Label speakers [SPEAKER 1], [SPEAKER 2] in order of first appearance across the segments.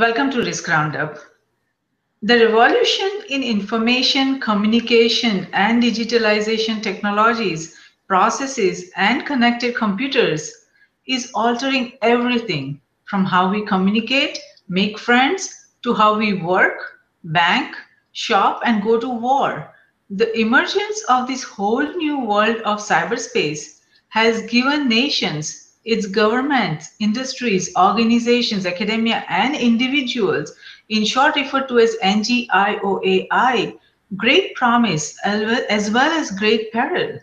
[SPEAKER 1] Welcome to Risk Roundup. The revolution in information, communication, and digitalization technologies, processes, and connected computers is altering everything from how we communicate, make friends, to how we work, bank, shop, and go to war. The emergence of this whole new world of cyberspace has given nations its governments, industries, organizations, academia, and individuals, in short referred to as NGIOAI, great promise as well as great peril.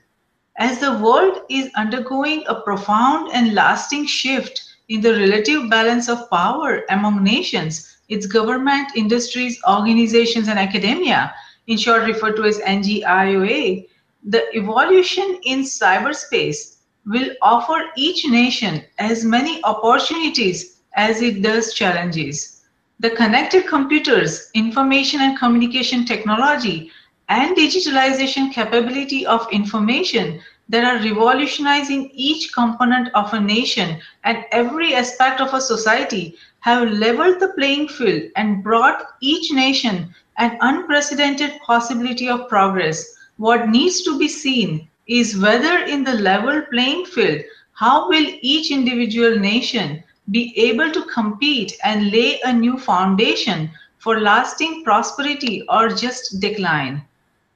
[SPEAKER 1] As the world is undergoing a profound and lasting shift in the relative balance of power among nations, its government, industries, organizations, and academia, in short referred to as NGIOA, the evolution in cyberspace will offer each nation as many opportunities as it does challenges. The connected computers, information and communication technology, and digitalization capability of information that are revolutionizing each component of a nation and every aspect of a society have leveled the playing field and brought each nation an unprecedented possibility of progress. What needs to be seen is whether in the level playing field, how will each individual nation be able to compete and lay a new foundation for lasting prosperity or just decline?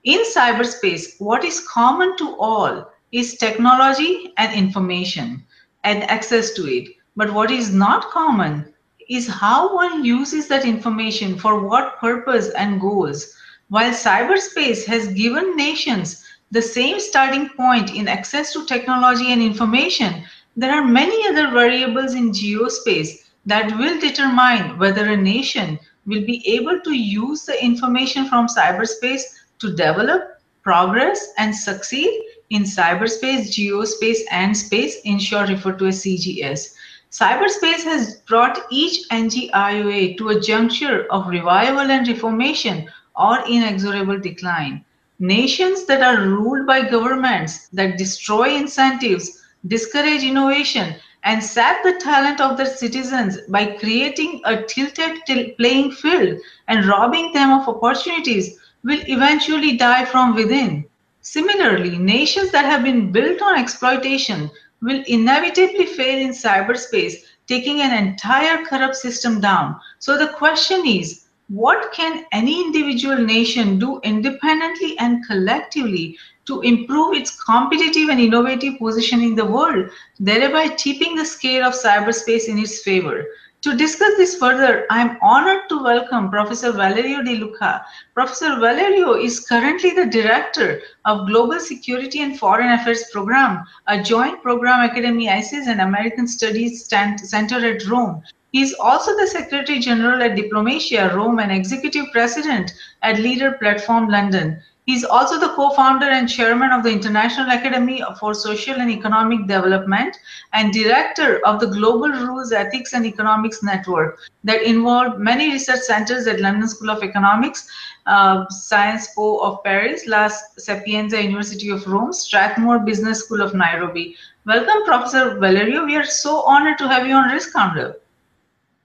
[SPEAKER 1] In cyberspace, what is common to all is technology and information and access to it. But what is not common is how one uses that information for what purpose and goals. While cyberspace has given nations the same starting point in access to technology and information, there are many other variables in geospace that will determine whether a nation will be able to use the information from cyberspace to develop, progress, and succeed in cyberspace, geospace, and space, in short referred to as CGS. Cyberspace has brought each NGIOA to a juncture of revival and reformation or inexorable decline. Nations that are ruled by governments that destroy incentives, discourage innovation, and sap the talent of their citizens by creating a tilted playing field and robbing them of opportunities will eventually die from within. Similarly, nations that have been built on exploitation will inevitably fail in cyberspace, taking an entire corrupt system down. So the question is, what can any individual nation do independently and collectively to improve its competitive and innovative position in the world, thereby tipping the scale of cyberspace in its favor? To discuss this further, I am honored to welcome Professor Valerio De Luca. Professor Valerio is currently the Director of Global Security and Foreign Affairs Program, a joint program Academy ISES and American Studies Center at Rome. He is also the Secretary General at Diplomatia, Rome, and Executive President at Leader Platform London. He is also the co-founder and chairman of the International Academy for Social and Economic Development and director of the Global Rules, Ethics and Economics Network that involved many research centers at London School of Economics, uh, Sciences Po of Paris, La Sapienza University of Rome, Strathmore Business School of Nairobi. Welcome, Professor Valerio. We are so honored to have you on Risk Roundup.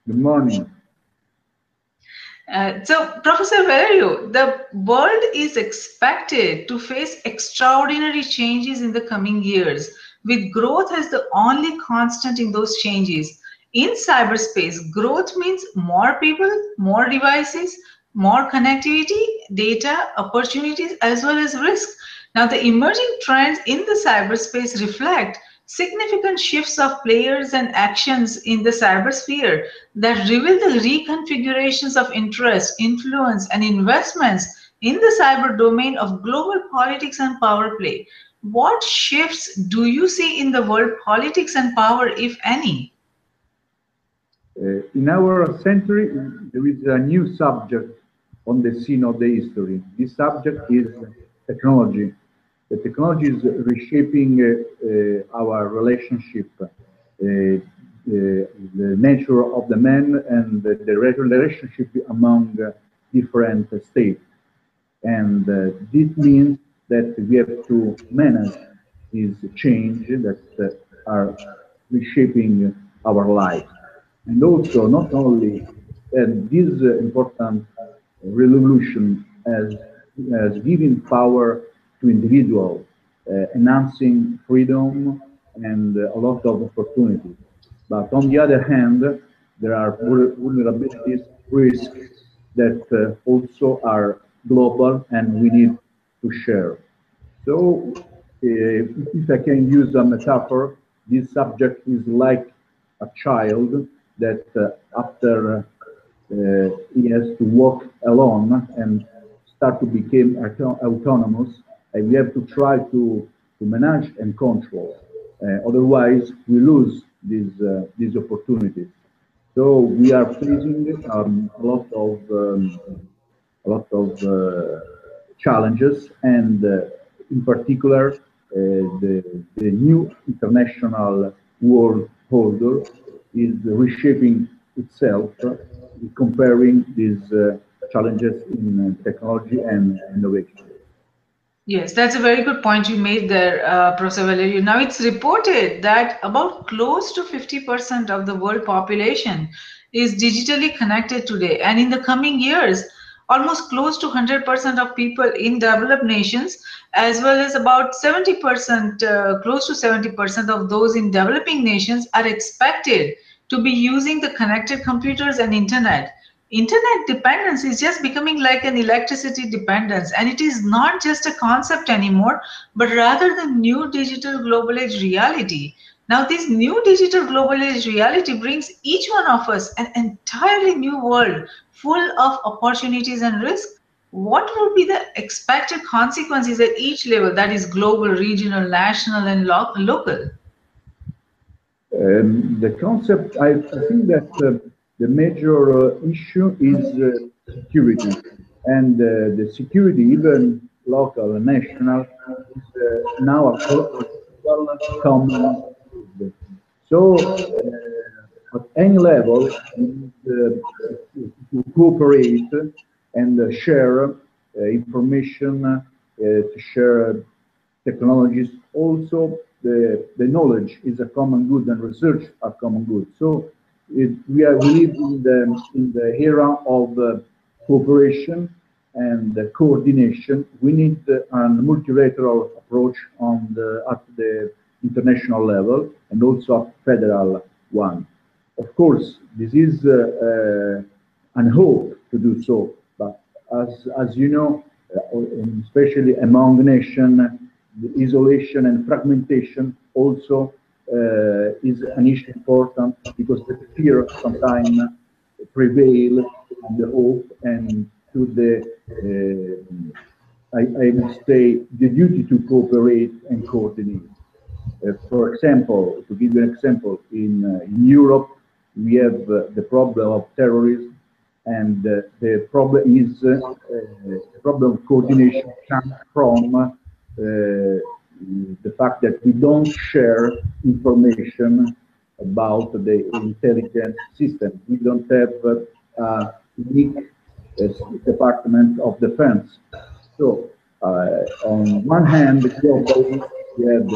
[SPEAKER 2] Good morning.
[SPEAKER 1] Uh, so, Professor Valerio, the world is expected to face extraordinary changes in the coming years, with growth as the only constant in those changes. In cyberspace, growth means more people, more devices, more connectivity, data, opportunities, as well as risk. Now, the emerging trends in the cyberspace reflect significant shifts of players and actions in the cybersphere that reveal the reconfigurations of interest, influence, and investments in the cyber domain of global politics and power play. What shifts do you see in the world politics and power, if any?
[SPEAKER 2] Uh, in our century, there is a new subject on the scene of the history. This subject is technology the technology is reshaping uh, our relationship, uh, uh, the nature of the man and the, the relationship among different states. And this means that we have to manage these change that are reshaping our life. And also, not only And this uh, important revolution has, has given power to individuals, uh, enhancing freedom and a lot of opportunities. But on the other hand, there are vulnerabilities, risks that uh, also are global and we need to share. So uh, if I can use a metaphor, this subject is like a child that uh, after uh, he has to walk alone and start to become auto autonomous, and we have to try to, to manage and control. Uh, otherwise, we lose these, uh, these opportunities. So we are facing um, a lot of um, a lot of uh, challenges, and uh, in particular, uh, the, the new international world order is reshaping itself, comparing these challenges in technology and innovation.
[SPEAKER 1] Yes, that's a very good point you made there, uh, Professor Valerio. Now, it's reported that about close to 50% of the world population is digitally connected today. And in the coming years, almost close to 100% of people in developed nations, as well as about 70%, uh, close to 70% of those in developing nations are expected to be using the connected computers and internet internet dependence is just becoming like an electricity dependence and it is not just a concept anymore but rather the new digital global age reality. Now this new digital global age reality brings each one of us an entirely new world full of opportunities and risks. What would be the expected consequences at each level that is global regional national and lo local?
[SPEAKER 2] Um, the concept I, I think that uh, the major uh, issue is uh, security. And uh, the security, even local and national, is now a common. So, at any level, to cooperate and share information, to share technologies. Also, the, the knowledge is a common good and research are common good. So it, we, are, we live in the, in the era of uh, cooperation and uh, coordination. We need uh, a multilateral approach on the, at the international level and also a federal one. Of course, this is uh, uh, an hope to do so, but as, as you know, uh, especially among nations, the isolation and fragmentation also is an issue important because the fear sometimes prevail the hope and to the uh, I, I must say the duty to cooperate and coordinate. Uh, for example, to give you an example, in, uh, in Europe, we have uh, the problem of terrorism, and uh, the problem is the problem of coordination comes from the fact that we don't share information about the intelligence system. We don't have a unique uh, Department of Defense. So, uh, on one hand, globally, we have,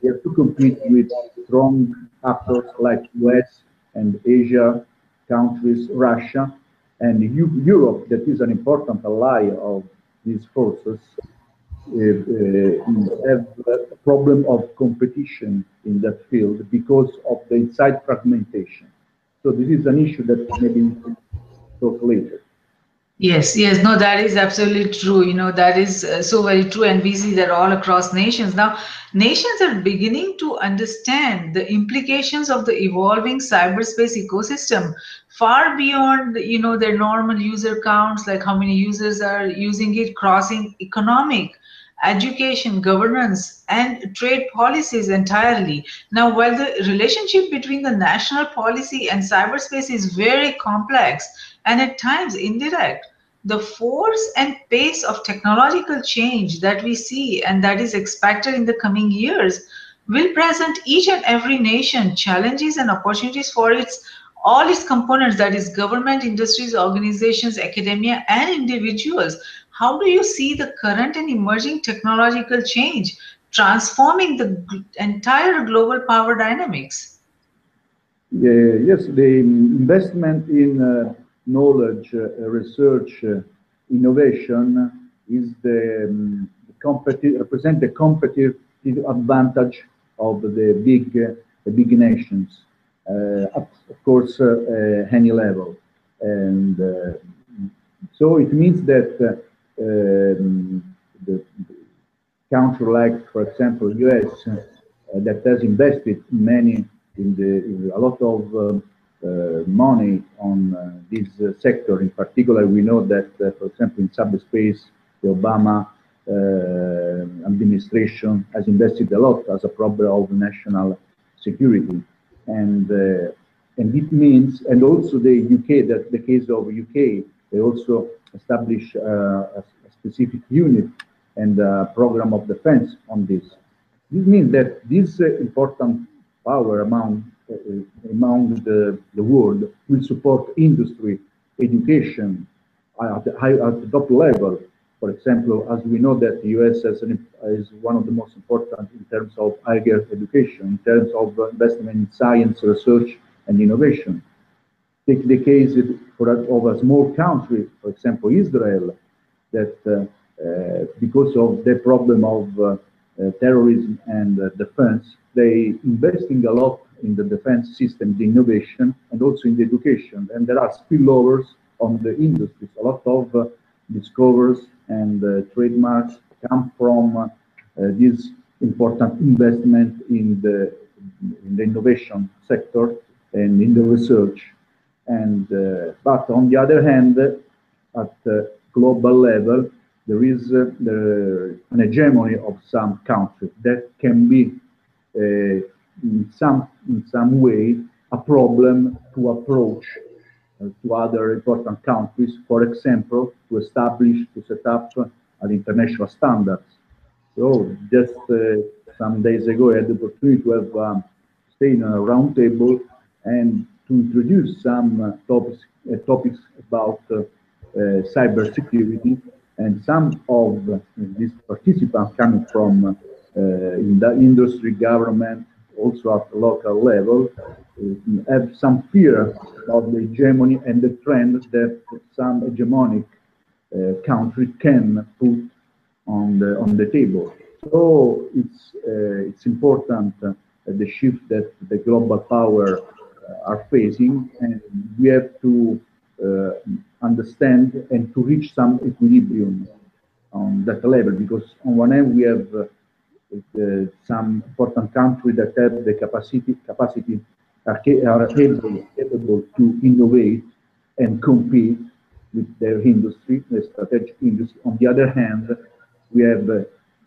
[SPEAKER 2] we have to compete with strong actors like US and Asia countries, Russia, and Europe, that is an important ally of these forces, uh, uh, have a problem of competition in that field because of the inside fragmentation. So this is an issue that maybe we talk later.
[SPEAKER 1] Yes, yes, no, that is absolutely true. You know, that is uh, so very true. And we see that all across nations. Now, nations are beginning to understand the implications of the evolving cyberspace ecosystem far beyond, you know, their normal user counts, like how many users are using it, crossing economic education, governance, and trade policies entirely. Now, while the relationship between the national policy and cyberspace is very complex and at times indirect, the force and pace of technological change that we see and that is expected in the coming years will present each and every nation challenges and opportunities for its all its components that is government industries organizations academia and individuals how do you see the current and emerging technological change transforming the entire global power dynamics?
[SPEAKER 2] Yeah, yes, the investment in uh, knowledge, research, innovation is the um, competitive represent the competitive advantage of the big the big nations, uh, of course, uh, any level, and uh, so it means that um, the, country like, for example, U.S. that has invested many in the in a lot of um, uh, money on uh, this uh, sector. In particular, we know that, for example, in subspace, the Obama administration has invested a lot as a problem of national security. And and it means, and also the UK, that the case of UK, they also establish uh, a, specific unit and a program of defense on this. This means that this uh, important power among uh, among the, the world will support industry, education at the, high, at the top level. For example, as we know that the US an, is one of the most important in terms of higher education, in terms of investment in science, research, and innovation. Take the case for of a small country, for example, Israel, that uh, uh, because of the problem of uh, uh terrorism and defense, they investing a lot in the defense system, the innovation, and also in the education. And there are spillovers on the industries. A lot of uh, discoveries and uh, trademarks come from uh, this important investment in the, in the innovation sector and in the research. And uh, but on the other hand, at global level, there is uh, the, an hegemony of some countries that can be uh, in some in some way a problem to approach uh, to other important countries, for example, to establish, to set up an international standards. So just uh, some days ago, I had the opportunity to have um, stay in a roundtable and to introduce some uh, topics, uh, topics about uh, cyber security and some of these participants coming from in the industry, government, also at the local level, uh, have some fear of the hegemony and the trend that some hegemonic uh, country can put on the on the table. So it's uh, it's important the shift that the global power are facing, and we have to uh, understand and to reach some equilibrium on that level. Because on one hand we have uh, some important countries that have the capacity capacity are, are able, able to innovate and compete with their industry, the strategic industry. On the other hand, we have uh,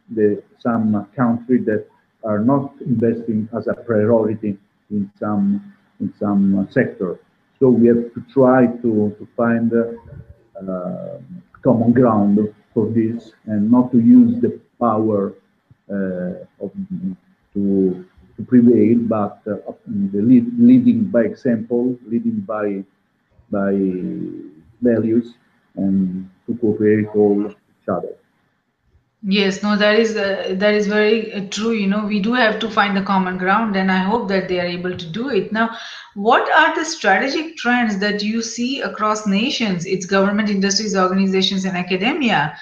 [SPEAKER 2] the, some countries that are not investing as a priority in some in some sector. So we have to try to, to find uh, common ground for this and not to use the power uh, of, to, to prevail, but uh, the lead, leading by example, leading by by values, and to cooperate all each other.
[SPEAKER 1] Yes, no, that is uh, that is very uh, true. You know, we do have to find the common ground, and I hope that they are able to do it. Now, what are the strategic trends that you see across nations, its government, industries, organizations, and academia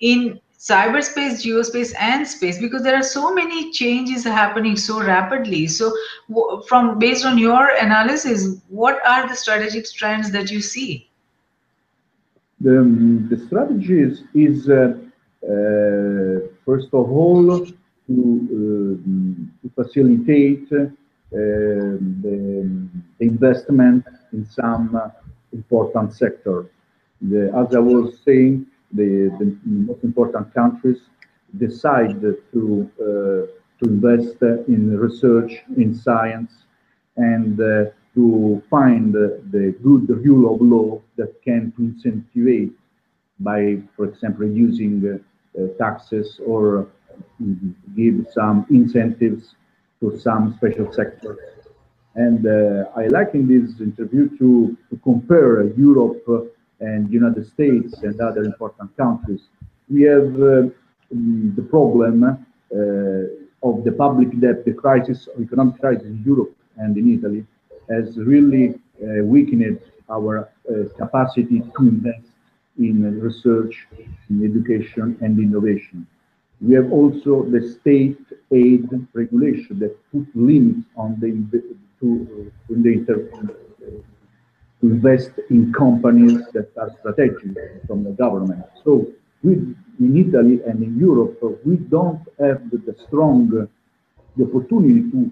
[SPEAKER 1] in cyberspace, geospace, and space because there are so many changes happening so rapidly. So, from based on your analysis, what are the strategic trends that you see?
[SPEAKER 2] The, the strategy is, uh, first of all to, uh, to facilitate uh, the, investment in some important sector. The, as I was saying, the, the most important countries decide to uh, to invest in research, in science, and uh, to find the good rule of law that can incentivize by, for example, using uh, taxes or give some incentives to some special sectors. And uh, I like in this interview to, to compare Europe and United States and other important countries, we have uh, the problem uh, of the public debt, the crisis, economic crisis in Europe and in Italy, has really uh, weakened our capacity to invest in research, in education, and innovation. We have also the state aid regulation that put limits on the to, uh, the inter, to invest in companies that are strategic from the government. So we, in Italy and in Europe, we don't have the, the strong the opportunity to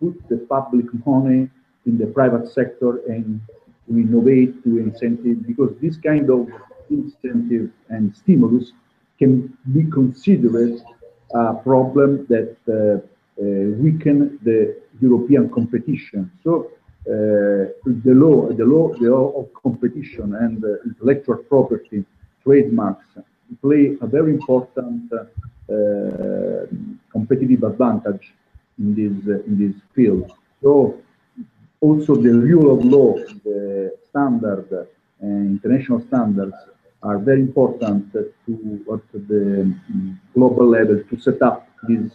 [SPEAKER 2] put the public money in the private sector and to innovate, to incentive, because this kind of incentive and stimulus can be considered a problem that uh, uh, weaken the European competition. So uh, the law, the law, the law of competition and intellectual property, trademarks play a very important competitive advantage in this in this field. So also the rule of law, the standard, uh, international standards are very important to at the global level to set up these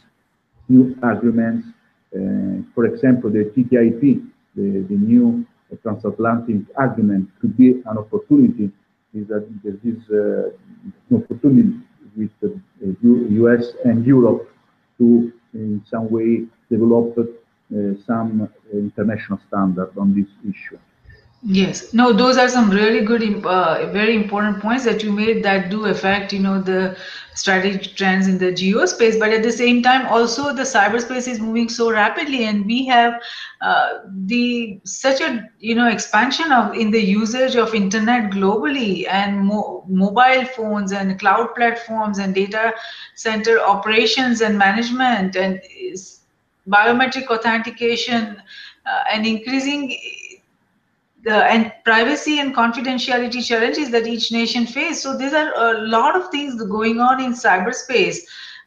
[SPEAKER 2] new agreements. Uh, for example, the TTIP, the, the new transatlantic agreement could be an opportunity. Is that there is uh, opportunity with the US and Europe to, in some way, develop uh, some international standard on this issue.
[SPEAKER 1] Yes, no, those are some really good, uh, very important points that you made that do affect, you know, the strategic trends in the geospace. But at the same time, also the cyberspace is moving so rapidly, and we have uh, the such a you know expansion of in the usage of internet globally and mo mobile phones and cloud platforms and data center operations and management and biometric authentication uh, and increasing the and privacy and confidentiality challenges that each nation face. So these are a lot of things going on in cyberspace.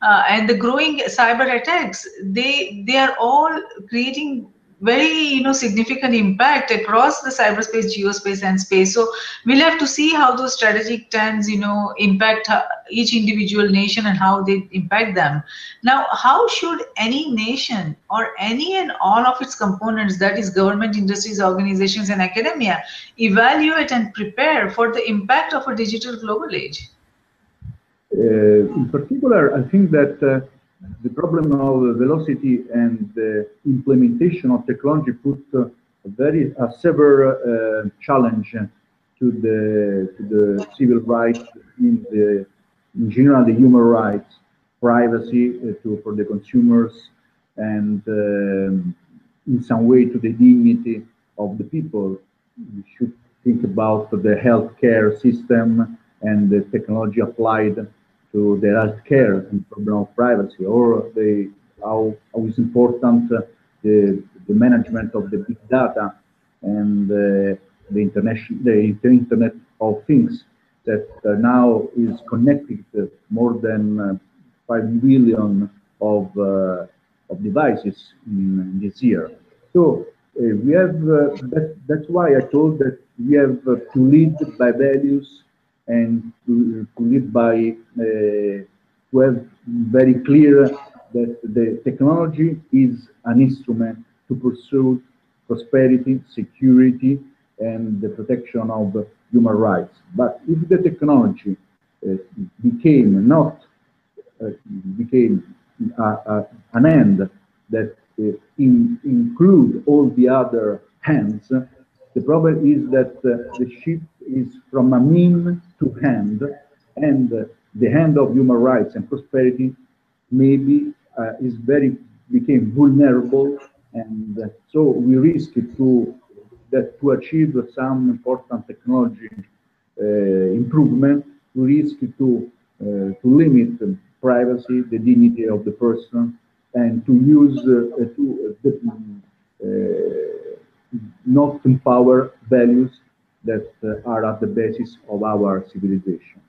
[SPEAKER 1] Uh, and the growing cyber attacks, they they are all creating very you know significant impact across the cyberspace geospace and space. So we'll have to see how those strategic trends you know impact each individual nation and how they impact them. Now how should any nation or any and all of its components that is government industries organizations and academia evaluate and prepare for the impact of a digital global age?
[SPEAKER 2] Uh, in particular i think that uh, the problem of velocity and the implementation of technology put a very a severe uh, challenge to the to the civil rights in the in general the human rights, privacy uh, to for the consumers, and um, in some way to the dignity of the people. We should think about the healthcare system and the technology applied to the healthcare and problem of privacy, or the, how, how is important uh, the, the management of the big data and uh, the, international, the Internet of Things that uh, now is connected more than uh, 5 billion of, uh, of devices in, in, this year. So uh, we have, that, that's why I told that we have to lead by values and to, to live by uh, to have very clear that the technology is an instrument to pursue prosperity, security, and the protection of human rights. But if the technology uh, became not uh, became an end that uh, in, include all the other hands, the problem is that uh, the shift is from a mean to hand, and uh, the hand of human rights and prosperity maybe uh, is very became vulnerable, and uh, so we risk to that to achieve some important technology uh, improvement, we risk to uh, to limit privacy, the dignity of the person, and to use to not empower values that uh, are at the basis of our civilization.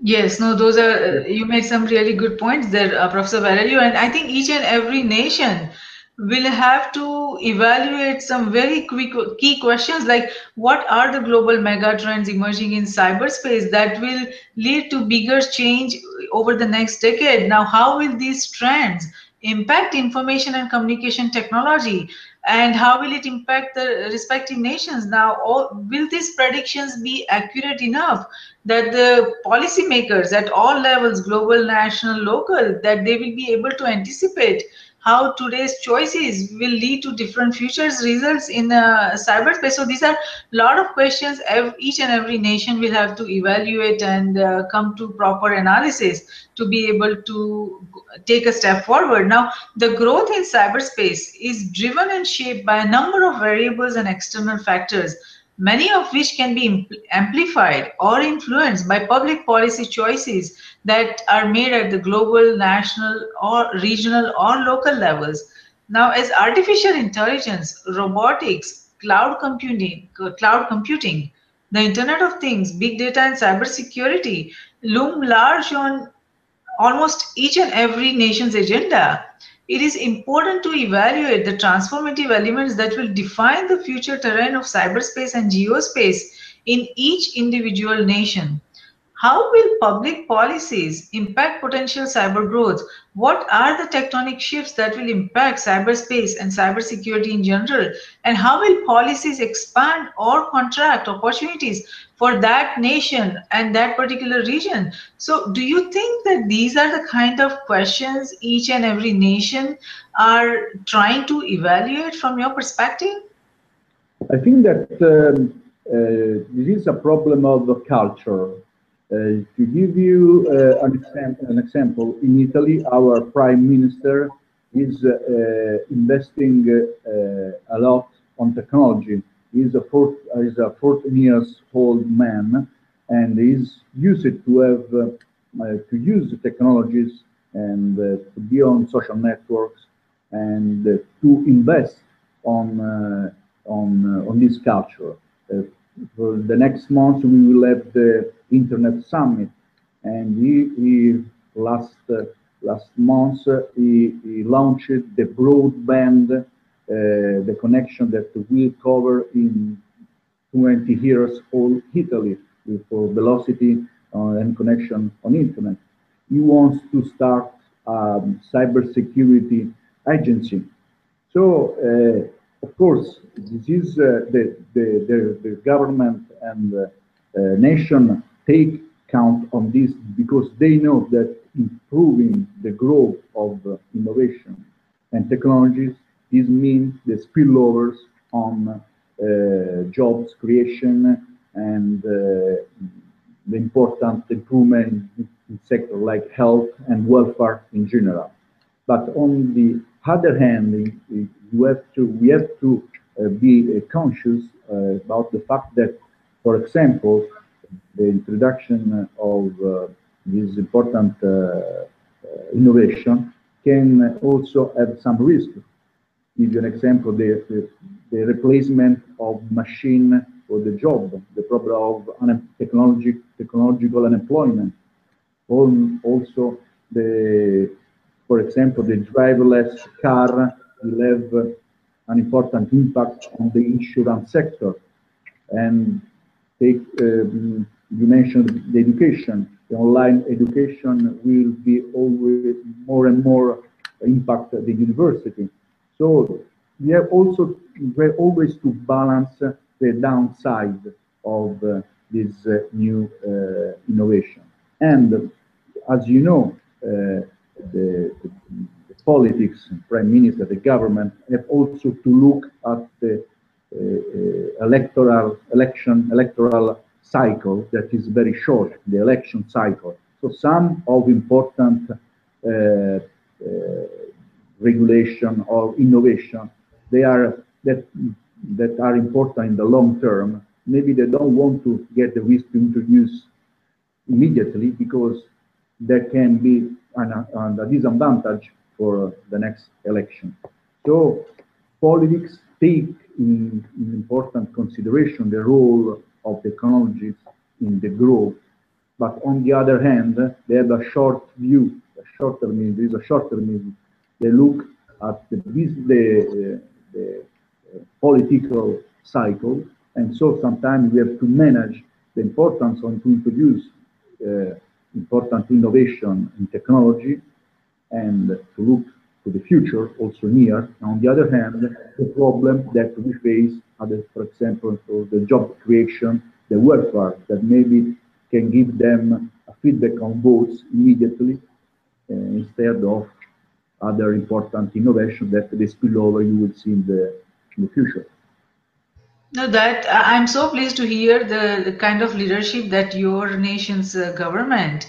[SPEAKER 1] Yes, no, those are, uh, you made some really good points there, uh, Professor Valerio. And I think each and every nation will have to evaluate some very quick key questions like what are the global mega trends emerging in cyberspace that will lead to bigger change over the next decade now how will these trends impact information and communication technology and how will it impact the respective nations? Now all, will these predictions be accurate enough that the policymakers at all levels global national local that they will be able to anticipate how today's choices will lead to different futures results in uh, cyberspace. So these are a lot of questions each and every nation will have to evaluate and uh, come to proper analysis to be able to take a step forward. Now, the growth in cyberspace is driven and shaped by a number of variables and external factors many of which can be amplified or influenced by public policy choices that are made at the global, national, or regional or local levels. Now, as artificial intelligence, robotics, cloud computing, cloud computing, the Internet of Things, big data, and cybersecurity loom large on almost each and every nation's agenda it is important to evaluate the transformative elements that will define the future terrain of cyberspace and geospace in each individual nation. How will public policies impact potential cyber growth? What are the tectonic shifts that will impact cyberspace and cybersecurity in general? And how will policies expand or contract opportunities for that nation and that particular region? So, do you think that these are the kind of questions each and every nation are trying to evaluate from your perspective?
[SPEAKER 2] I think that um, uh, this is a problem of the culture uh, to give you uh, an, example, an example, in Italy, our prime minister is uh, investing a lot on technology. He's a, fourth, a 14 years old man and he's used to have to use the technologies and uh, to be on social networks and uh, to invest on uh, on on this culture. for the next month, we will have the Internet Summit, and he, he last uh, last month uh, he, he, launched the broadband, uh, the connection that will cover in 20 years all Italy for velocity and connection on internet. He wants to start a um, cybersecurity agency. So, uh, of course, this is uh, the, the, the, the, government and uh, nation take count on this because they know that improving the growth of uh, innovation and technologies this means the spillovers on uh, jobs creation and uh, the important improvement in sectors like health and welfare in general. But on the other hand, you have to, we have to uh, be uh, conscious uh, about the fact that, for example, the introduction of uh, this important innovation can also have some risk. Give you an example, the, the, the replacement of machine for the job, the problem of technology, technological unemployment. Also, the, for example, the driverless car will have an important impact on the insurance sector. And take, um, you mentioned the education. The online education will be always more and more impact the university. So we have also we have always to balance the downside of uh, this uh, new uh, innovation. And as you know, uh, the, the, politics, prime minister, the government have also to look at the uh, uh, electoral election electoral cycle that is very short, the election cycle. So some of important regulation or innovation, they are that that are important in the long term. Maybe they don't want to get the risk to introduce immediately because there can be an, an, a disadvantage for the next election. So politics take in, in important consideration the role of technologies in the growth. But on the other hand, they have a short view, a short termism. There is a short termism. They look at the, the, the uh, political cycle, and so sometimes we have to manage the importance of to introduce uh, important innovation in technology and to look to the future, also near. On the other hand, the problem that we face, for example, for the job creation, the welfare, that maybe can give them a feedback on votes immediately uh, instead of other important innovation that the spillover you will see in the, in the future.
[SPEAKER 1] No, that I'm so pleased to hear the, the kind of leadership that your nation's uh, government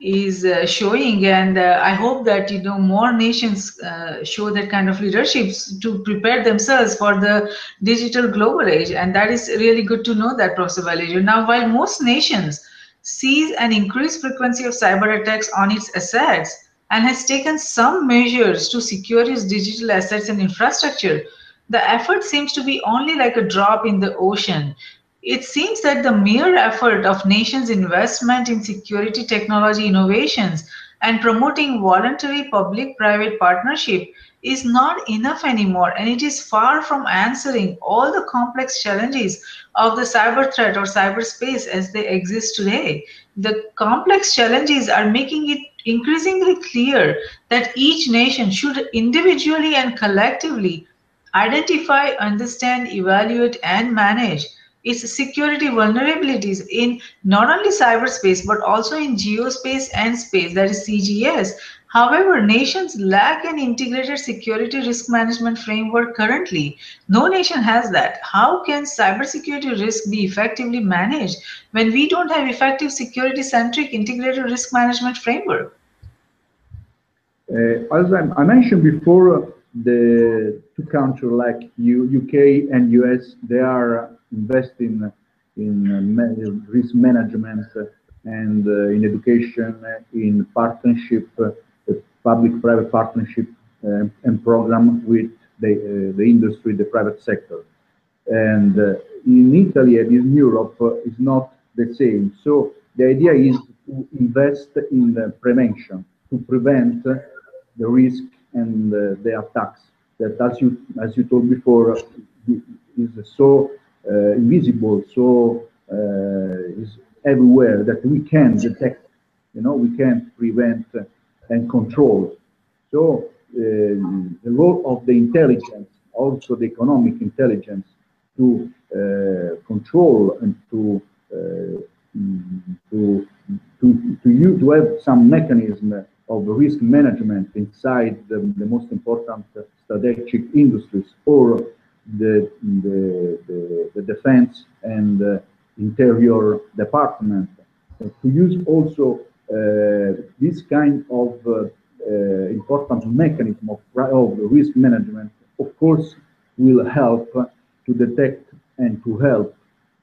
[SPEAKER 1] is uh, showing and uh, i hope that you know more nations uh, show that kind of leadership to prepare themselves for the digital global age and that is really good to know that professor Valerio. now while most nations sees an increased frequency of cyber attacks on its assets and has taken some measures to secure its digital assets and infrastructure the effort seems to be only like a drop in the ocean it seems that the mere effort of nations' investment in security technology innovations and promoting voluntary public-private partnership is not enough anymore and it is far from answering all the complex challenges of the cyber threat or cyberspace as they exist today. The complex challenges are making it increasingly clear that each nation should individually and collectively identify, understand, evaluate, and manage its security vulnerabilities in not only cyberspace but also in geospace and space, that is CGS. However, nations lack an integrated security risk management framework currently. No nation has that. How can cybersecurity risk be effectively managed when we don't have effective security-centric integrated risk management framework?
[SPEAKER 2] Uh, as I, mentioned before, the two countries like UK and US, they are investing in uh, risk management and uh, in education, in partnership, uh, public-private partnership uh, and program with the, uh, the industry, the private sector. And uh, in Italy and in Europe, it's not the same. So the idea is to invest in prevention, to prevent the risk and the attacks that, as you as you told before, is so uh, invisible, so uh, is everywhere that we can detect, you know, we can prevent and control. So uh, the role of the intelligence, also the economic intelligence, to control and to to to to you to have some mechanism of risk management inside the, the most important strategic industries or the, the, the, defense and uh, interior department to use also uh, this kind of uh, uh, important mechanism of, of risk management, of course, will help to detect and to help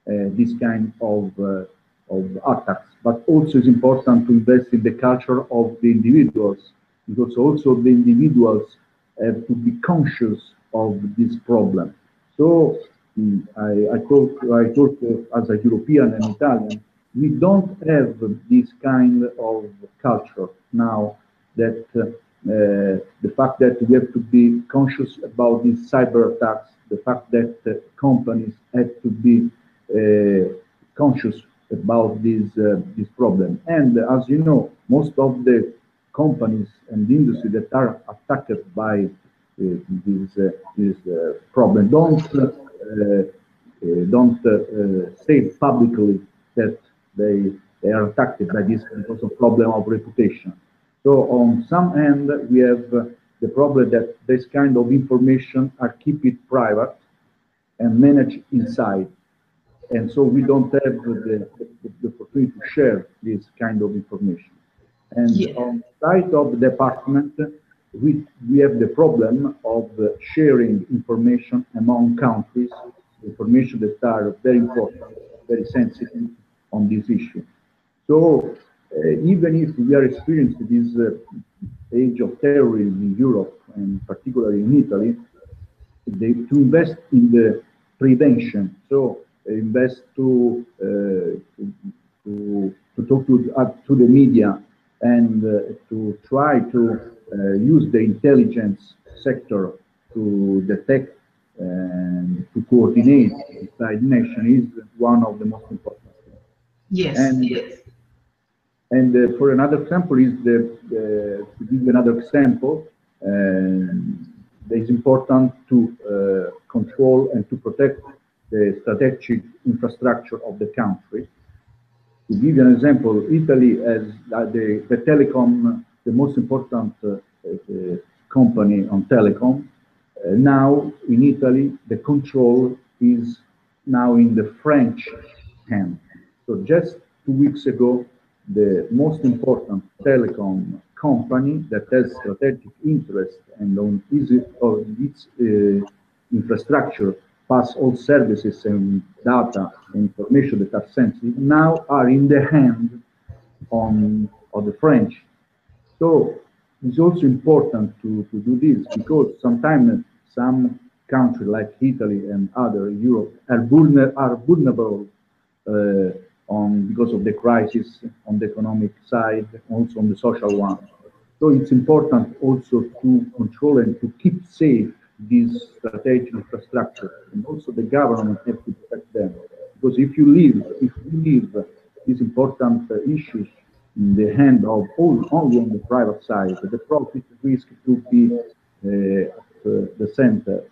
[SPEAKER 2] uh, this kind of, uh, of attacks. But also it's important to invest in the culture of the individuals, because also the individuals have to be conscious of this problem. So mm, I, I talk, I talk uh, as a European and Italian. We don't have this kind of culture now that uh, the fact that we have to be conscious about these cyber attacks, the fact that uh, companies have to be uh, conscious about this uh, this problem. And as you know, most of the companies and industry that are attacked by this this problem. Don't don't say publicly that they they are attacked by this because of problem of reputation. So on some end, we have the problem that this kind of information are keep it private and managed inside. And so we don't have the, the, the opportunity to share this kind of information. And yeah. on side of the department, we, we have the problem of uh, sharing information among countries, information that are very important, very sensitive on this issue. So uh, even if we are experiencing this uh, age of terrorism in Europe, and particularly in Italy, they, to invest in the prevention, so invest to, uh, to, to, talk to, uh, to the media and uh, to try to uh, use the intelligence sector to detect and to coordinate inside nation is one of the most important.
[SPEAKER 1] Yes. And, yes.
[SPEAKER 2] and uh, for another example is the, uh, to give you another example, it's important to control and to protect the strategic infrastructure of the country. To give you an example, Italy has the, the telecom, the most important uh, uh, company on telecom. Uh, now in Italy, the control is now in the French hand. So just two weeks ago, the most important telecom company that has strategic interest and on its, uh, infrastructure pass all services and data and information that are sensitive now are in the hand on of the French. So it's also important to, to do this because sometimes some countries like Italy and other Europe are, are vulnerable uh, on because of the crisis on the economic side, also on the social one. So it's important also to control and to keep safe this strategic infrastructure, and also the government have to protect them. Because if you leave, if we leave these important uh, issues in the hand of all, only on the private side, the profit risk to be uh, the center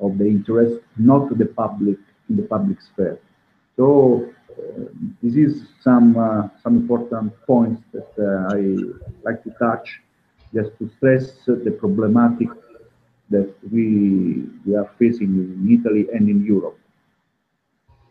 [SPEAKER 2] of the interest, not the public in the public sphere. So uh, this is some uh, some important points that uh, I like to touch, just to stress the problematic that we we are facing in Italy and in Europe.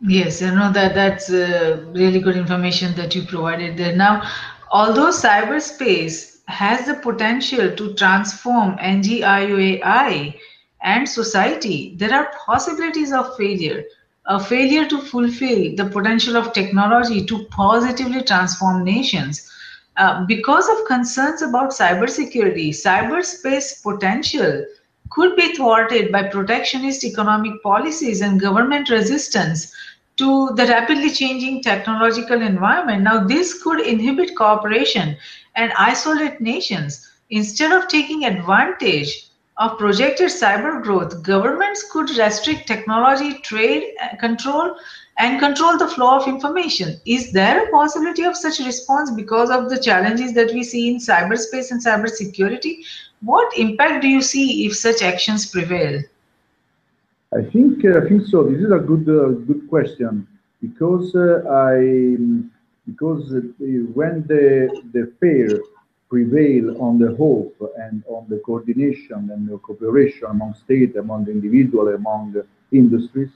[SPEAKER 1] Yes, I know that that's uh, really good information that you provided there. Now, although cyberspace has the potential to transform NGIOAI and society, there are possibilities of failure. A failure to fulfill the potential of technology to positively transform nations. Uh, because of concerns about cybersecurity, cyberspace potential could be thwarted by protectionist economic policies and government resistance to the rapidly changing technological environment. Now, this could inhibit cooperation and isolate nations. Instead of taking advantage of projected cyber growth, governments could restrict technology, trade, uh, control, and control the flow of information. Is there a possibility of such response because of the challenges that we see in cyberspace and cybersecurity? What impact do you see if such actions prevail?
[SPEAKER 2] I think uh, I think so. This is a good uh, good question because uh, I because when the the fair prevail on the hope and on the coordination and the cooperation among state, among the individual, among the industries,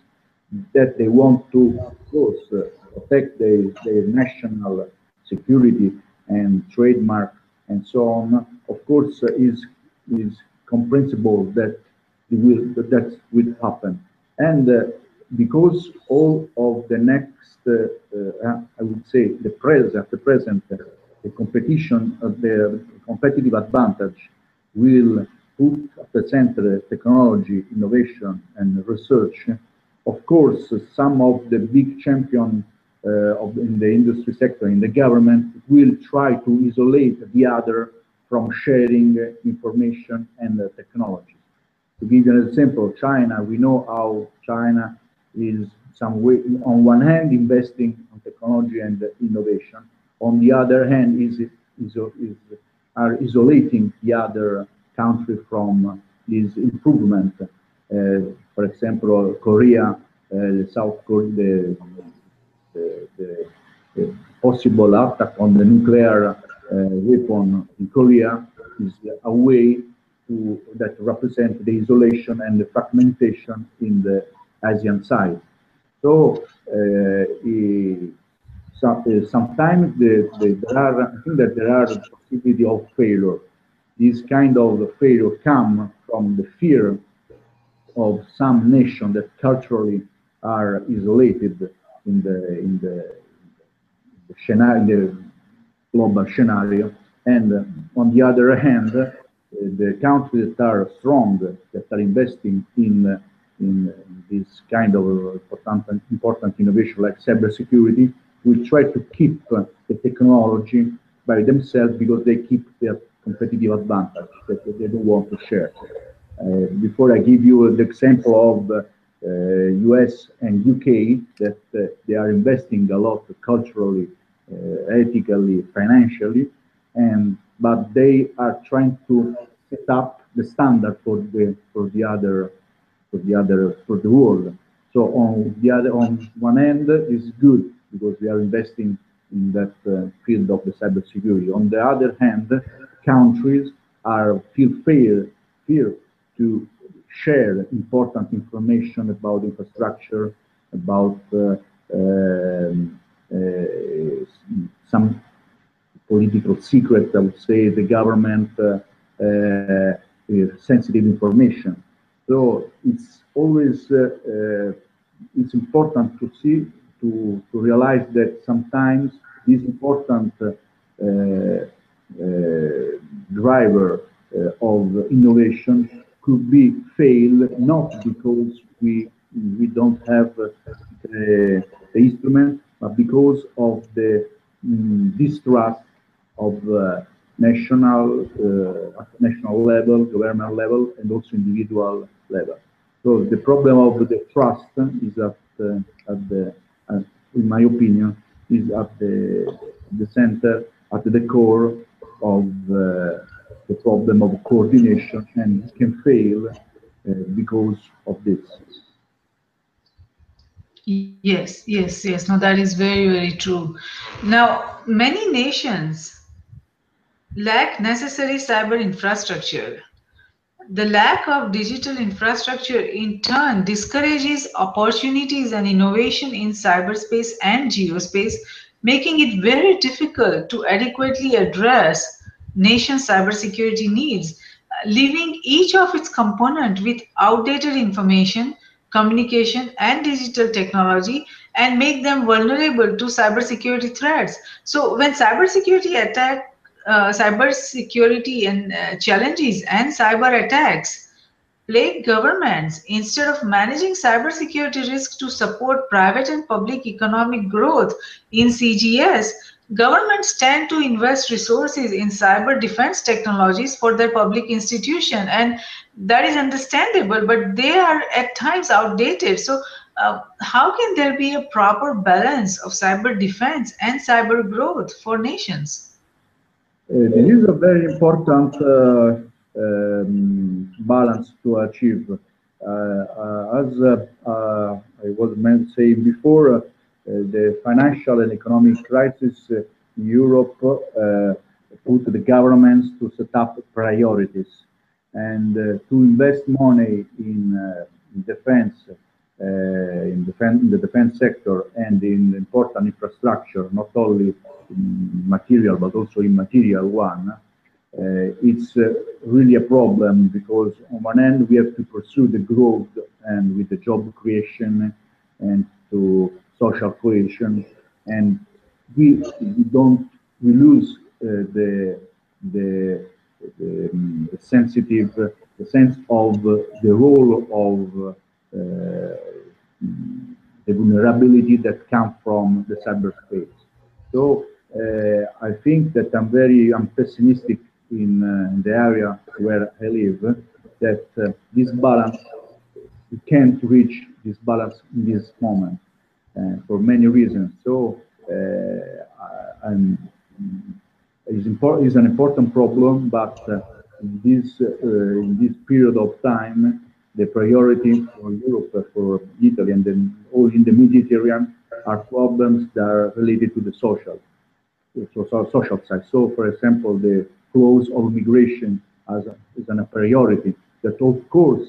[SPEAKER 2] that they want to, of course, uh, protect their, their national security and trademark and so on, of course, uh, is is comprehensible that will that, that will happen. And uh, because all of the next, uh, uh, I would say, the present, the present, uh, the competition, the competitive advantage will put at the center technology, innovation, and research. Of course, some of the big champions uh, in the industry sector, in the government, will try to isolate the other from sharing information and technologies. To give you an example, China, we know how China is some way, on one hand, investing on technology and innovation. On the other hand, is, is, is are isolating the other country from this improvement. Uh, for example, Korea, uh, South Korea, the, the, the, possible attack on the nuclear uh, weapon in Korea is a way to, that represent the isolation and the fragmentation in the Asian side. So, uh, so uh, sometimes the, the, there are, I think that there are possibility of failure. This kind of failure come from the fear of some nation that culturally are isolated in the in the, the, scenario, the global scenario, and uh, on the other hand, uh, the countries that are strong, that are investing in uh, in this kind of important, important innovation like cybersecurity, will try to keep the technology by themselves because they keep their competitive advantage that they don't want to share. Uh, before I give you the example of US uh, and UK that uh, they are investing a lot culturally, uh, ethically, financially, and but they are trying to set up the standard for the for the other for the other for the world. So on the other on one end is good because we are investing in that uh, field of the cybersecurity. On the other hand, countries are feel fear fear to share important information about infrastructure, about uh, um, uh, some political secret, I would say, the government uh, uh, sensitive information. So it's always it's important to see to, to realize that sometimes this important uh, uh, driver uh, of innovation could be fail not because we we don't have the, the instrument, but because of the um, distrust of uh, national uh, national level, government level, and also individual level. So the problem of the trust is at uh, at the, uh, in my opinion, is at the the center, at the core of uh, the problem of coordination, and can fail uh, because of this.
[SPEAKER 1] Yes, yes, yes. No, that is very, very true. Now, many nations lack necessary cyber infrastructure. The lack of digital infrastructure in turn discourages opportunities and innovation in cyberspace and geospace, making it very difficult to adequately address nation's cybersecurity needs, leaving each of its component with outdated information, communication, and digital technology and make them vulnerable to cybersecurity threats. So when cybersecurity attack cyber security and uh, challenges and cyber attacks. Plague governments instead of managing cybersecurity risks to support private and public economic growth in CGS, governments tend to invest resources in cyber defense technologies for their public institution. And that is understandable but they are at times outdated. So uh, how can there be a proper balance of cyber defense and cyber growth for nations?
[SPEAKER 2] uh, this is a very important uh, um, balance to achieve. Uh, as I was saying before, the financial and economic crisis in Europe put the governments to set up priorities and to invest money in defense uh, in, defense, in the defense sector and in important infrastructure, not only material but also immaterial one, uh, it's uh, really a problem because on one end we have to pursue the growth and with the job creation and to social cohesion. And we, we don't we lose uh, the, the, the, um, the sensitive the sense of the role of uh, the vulnerability that come from the cyberspace so uh, I think that I'm very I'm pessimistic in, uh, in the area where I live that uh, this balance we can't reach this balance in this moment for many reasons. So I'm, is, important, is an important problem, but in this in this period of time, the priority for Europe, for Italy, and then all in the Mediterranean are problems that are related to the social social side. So, for example, the flows of migration as, a, as a priority that, of course,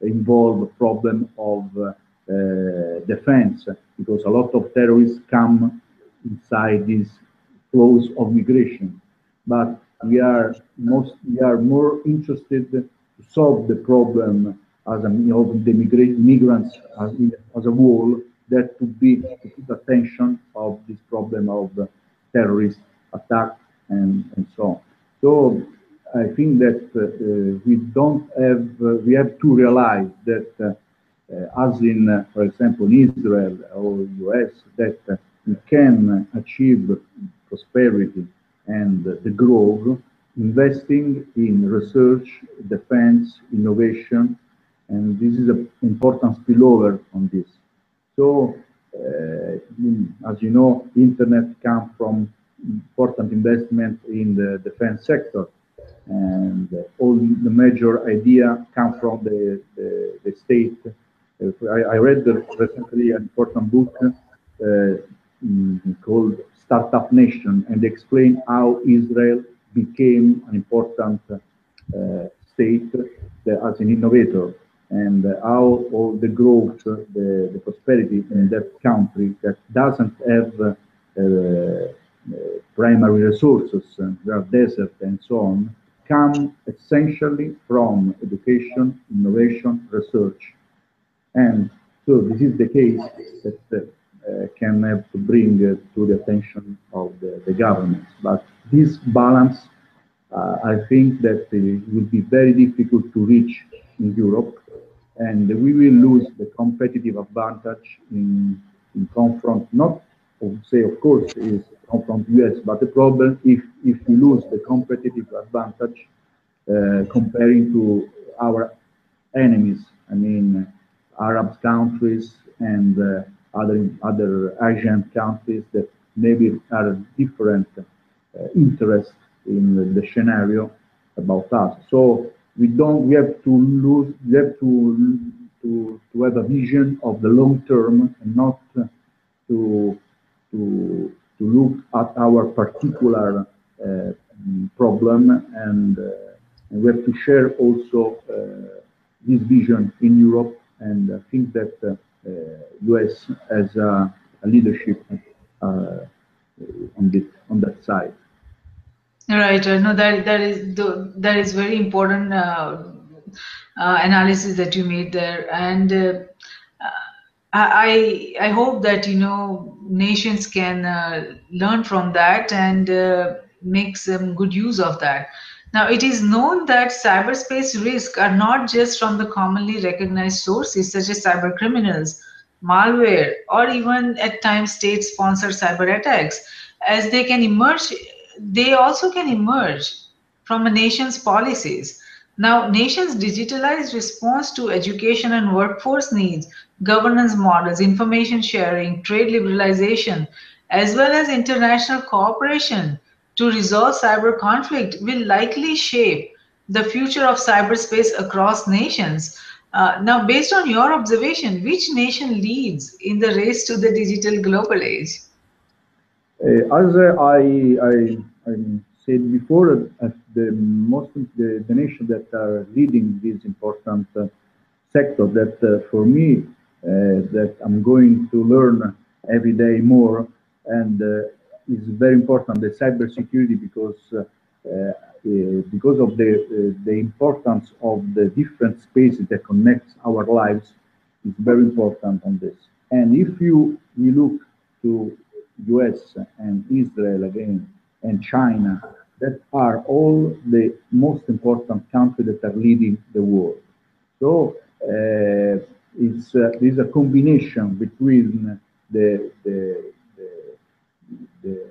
[SPEAKER 2] involve problem of uh, uh, defense because a lot of terrorists come inside these flows of migration. But we are most we are more interested to solve the problem as a, of the migrants as, as a whole that to be to put attention of this problem of terrorist attack and, and so on. So I think that uh, we don't have, uh, we have to realize that uh, as in, for example, in Israel or US, that we can achieve prosperity and the growth investing in research, defense, innovation, and this is an important spillover on this. So uh, as you know, internet comes from important investment in the defense sector. and all the major idea come from the, the, the state. I, I, read recently an important book uh, called Startup Nation and explain how Israel became an important uh, state as an innovator and how all the growth, the, the prosperity in that country that doesn't have uh, primary resources, there are desert and so on, come essentially from education, innovation, research. And so this is the case that uh, can have to bring uh, to the attention of the, the government. But this balance, uh, I think that it will be very difficult to reach in Europe and we will lose the competitive advantage in, in confront, not say, of course, is confront US, but the problem if, if we lose the competitive advantage uh, comparing to our enemies, I mean, Arab countries and uh, other, other Asian countries that maybe are different uh, interests in the, the scenario about us. So we don't we have to lose we have to to to have a vision of the long term and not to to to look at our particular uh, problem and, uh, and, we have to share also uh, this vision in Europe and I think that the US uh, has a, a leadership uh, on this on that side.
[SPEAKER 1] Right. No, that that is that is very important uh, uh, analysis that you made there, and uh, I I hope that you know nations can uh, learn from that and uh, make some good use of that. Now, it is known that cyberspace risks are not just from the commonly recognized sources such as cyber criminals, malware, or even at times state-sponsored cyber attacks, as they can emerge they also can emerge from a nation's policies. Now, nations' digitalized response to education and workforce needs, governance models, information sharing, trade liberalization, as well as international cooperation to resolve cyber conflict will likely shape the future of cyberspace across nations. Uh, now, based on your observation, which nation leads in the race to the digital global age?
[SPEAKER 2] Uh, as I, I, I said before, as the most the, the that are leading this important uh, sector, that uh, for me, that I'm going to learn every day more, and is very important the cybersecurity because uh, uh, because of the uh, the importance of the different spaces that connects our lives is very important on this. And if you you look to US and Israel again and China that are all the most important countries that are leading the world. So uh, it's uh, there's a combination between the the, the, the,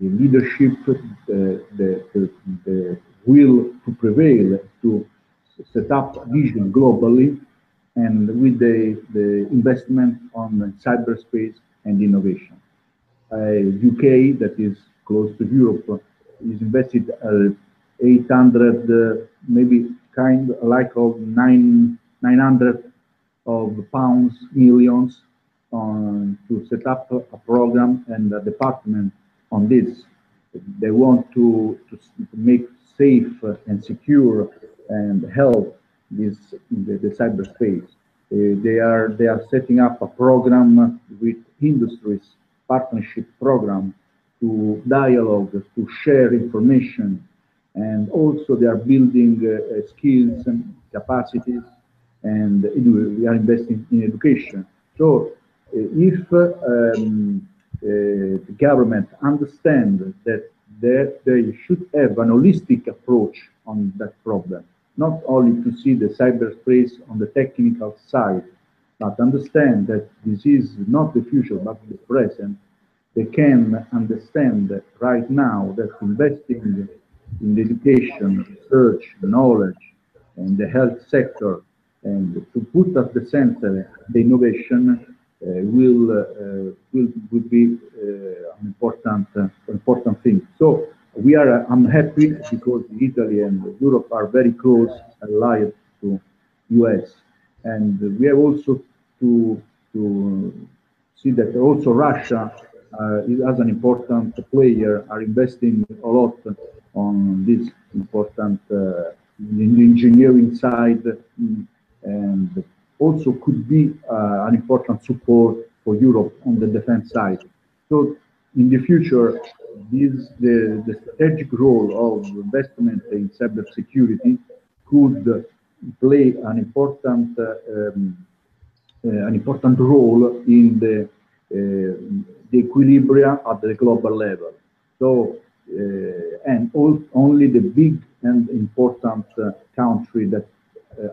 [SPEAKER 2] the leadership, the, the, the, will to prevail to set up vision globally, and with the, the investment on cyberspace and innovation. UK, that is close to Europe, is invested uh, 800, uh, maybe kind like of nine 900 of pounds millions on to set up a program and a department on this. They want to, to make safe and secure and help this the, the cyberspace. Uh, they are they are setting up a program with industries partnership program to dialogue, to share information, and also they are building uh, uh skills and capacities, and we are investing in education. So uh, if um, uh, the government understand that they should have an holistic approach on that problem, not only to see the cyberspace on the technical side, but understand that this is not the future, but the present, they can understand right now that investing in education, research, knowledge, and the health sector, and to put at the center the innovation uh, will, uh, will will be uh, an important uh, important thing. So we are, I'm happy because Italy and Europe are very close allied to US. And we have also to, to see that also Russia uh, as an important player are investing a lot on this important uh, engineering side and also could be uh, an important support for Europe on the defense side. So in the future, this, the, the strategic role of investment in cybersecurity could play an important uh, um, an important role in the uh, the equilibria at the global level. So uh, and all, only the big and important uh, country that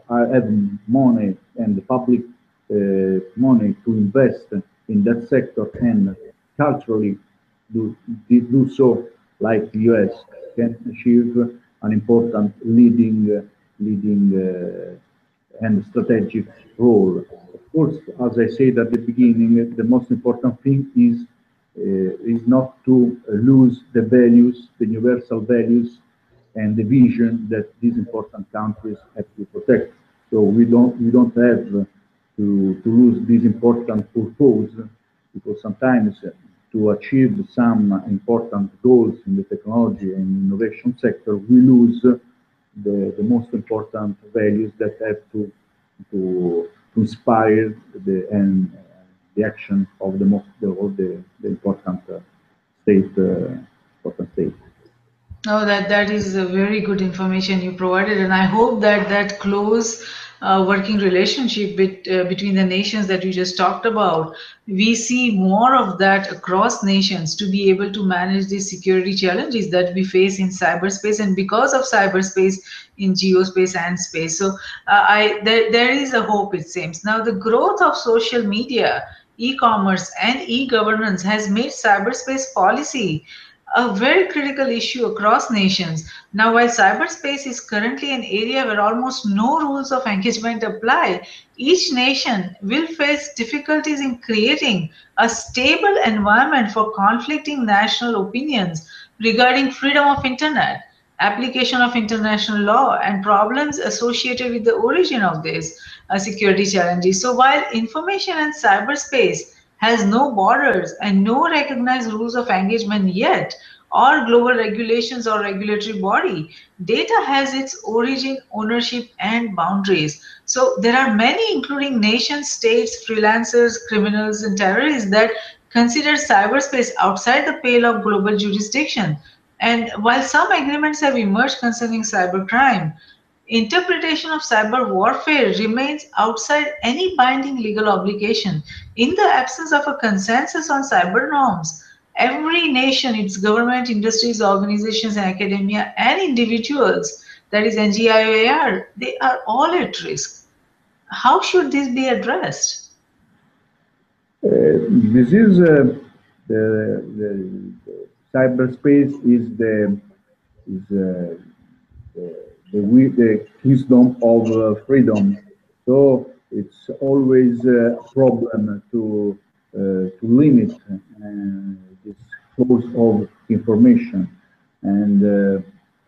[SPEAKER 2] are having money and the public money to invest in that sector can culturally do, do so like the US can achieve an important leading leading uh, and strategic role. Course, as I said at the beginning, the most important thing is uh, is not to lose the values, the universal values, and the vision that these important countries have to protect. So we don't we don't have to to lose this important purpose because sometimes to achieve some important goals in the technology and innovation sector, we lose the, the most important values that have to to, to inspire the and uh, the action of the most the, of the, the important uh, state uh, important state.
[SPEAKER 1] Oh, that that is a very good information you provided, and I hope that that close uh, working relationship uh, between the nations that you just talked about, we see more of that across nations to be able to manage the security challenges that we face in cyberspace and because of cyberspace in geospace and space. So uh, I there, there is a hope it seems. Now the growth of social media, e-commerce and e-governance has made cyberspace policy a very critical issue across nations. Now, while cyberspace is currently an area where almost no rules of engagement apply, each nation will face difficulties in creating a stable environment for conflicting national opinions regarding freedom of internet, application of international law, and problems associated with the origin of these uh, security challenges. So while information and cyberspace has no borders and no recognized rules of engagement yet, or global regulations or regulatory body. Data has its origin, ownership, and boundaries. So there are many, including nations, states, freelancers, criminals, and terrorists that consider cyberspace outside the pale of global jurisdiction. And while some agreements have emerged concerning cybercrime, interpretation of cyber warfare remains outside any binding legal obligation. In the absence of a consensus on cyber norms, every nation, its government, industries, organizations, academia, and individuals, that is NGIOAI, they are all at risk. How should this be addressed?
[SPEAKER 2] Uh, this is uh, the, the, the, cyberspace is the is uh, the the, the kingdom of uh, freedom. So it's always a problem to uh, to limit uh, this source of information, and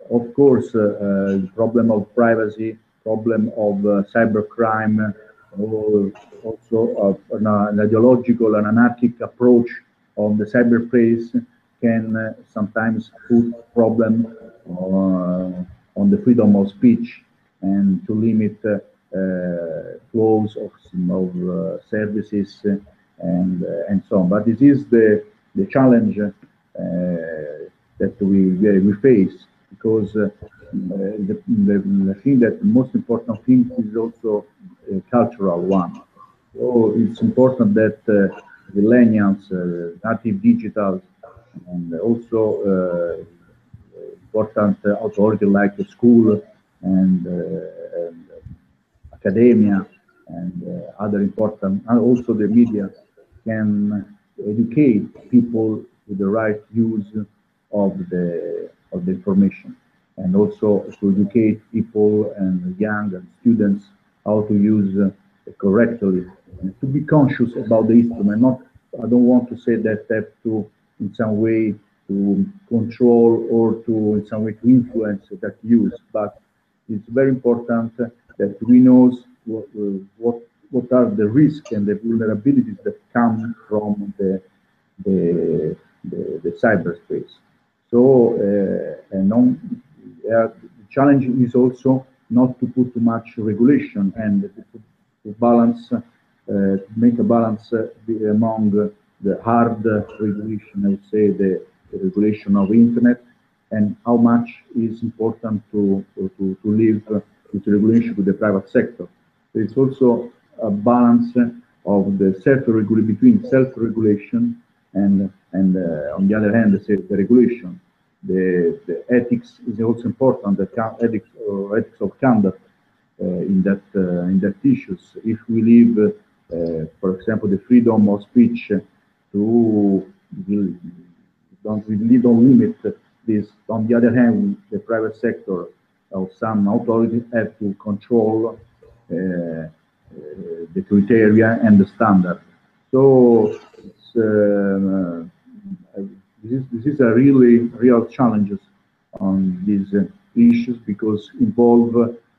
[SPEAKER 2] of course, the problem of privacy, problem of cybercrime, also an, an, ideological and anarchic approach on the cyberspace can uh, sometimes put problem uh, on the freedom of speech and to limit uh, uh, flows of, of uh, services and and so on. But this is the the challenge that we we face because the, the, the thing that the most important thing is also a cultural one. So it's important that uh, millennials, uh, native digital, and also uh, important authority like the school and, uh, and academia and uh, other important, and also the media can educate people with the right use of the of the information. And also to educate people and young and students how to use uh, correctly and to be conscious about the instrument. Not i don't want to say that they have to in some way to control or to in some way to influence that use. But it's very important that we know what, what what are the risks and the vulnerabilities that come from the the, the, the cyberspace. So uh, and on, uh, the challenge is also not to put too much regulation and to, to balance, uh, make a balance uh, among the hard regulation, I would say the, the, regulation of internet and how much is important to, to, to live with regulation with the private sector. It's also a balance of the self-regulation between self-regulation and and uh, on the other hand, say the regulation. The, the ethics is also important. The ethics or ethics of conduct uh, in that uh, in that issues. If we leave, uh, for example, the freedom of speech to don't really don't limit this. On the other hand, the private sector or some authorities have to control uh, uh, the criteria and the standard. So uh, this is this is a really real challenges on these uh, issues because involve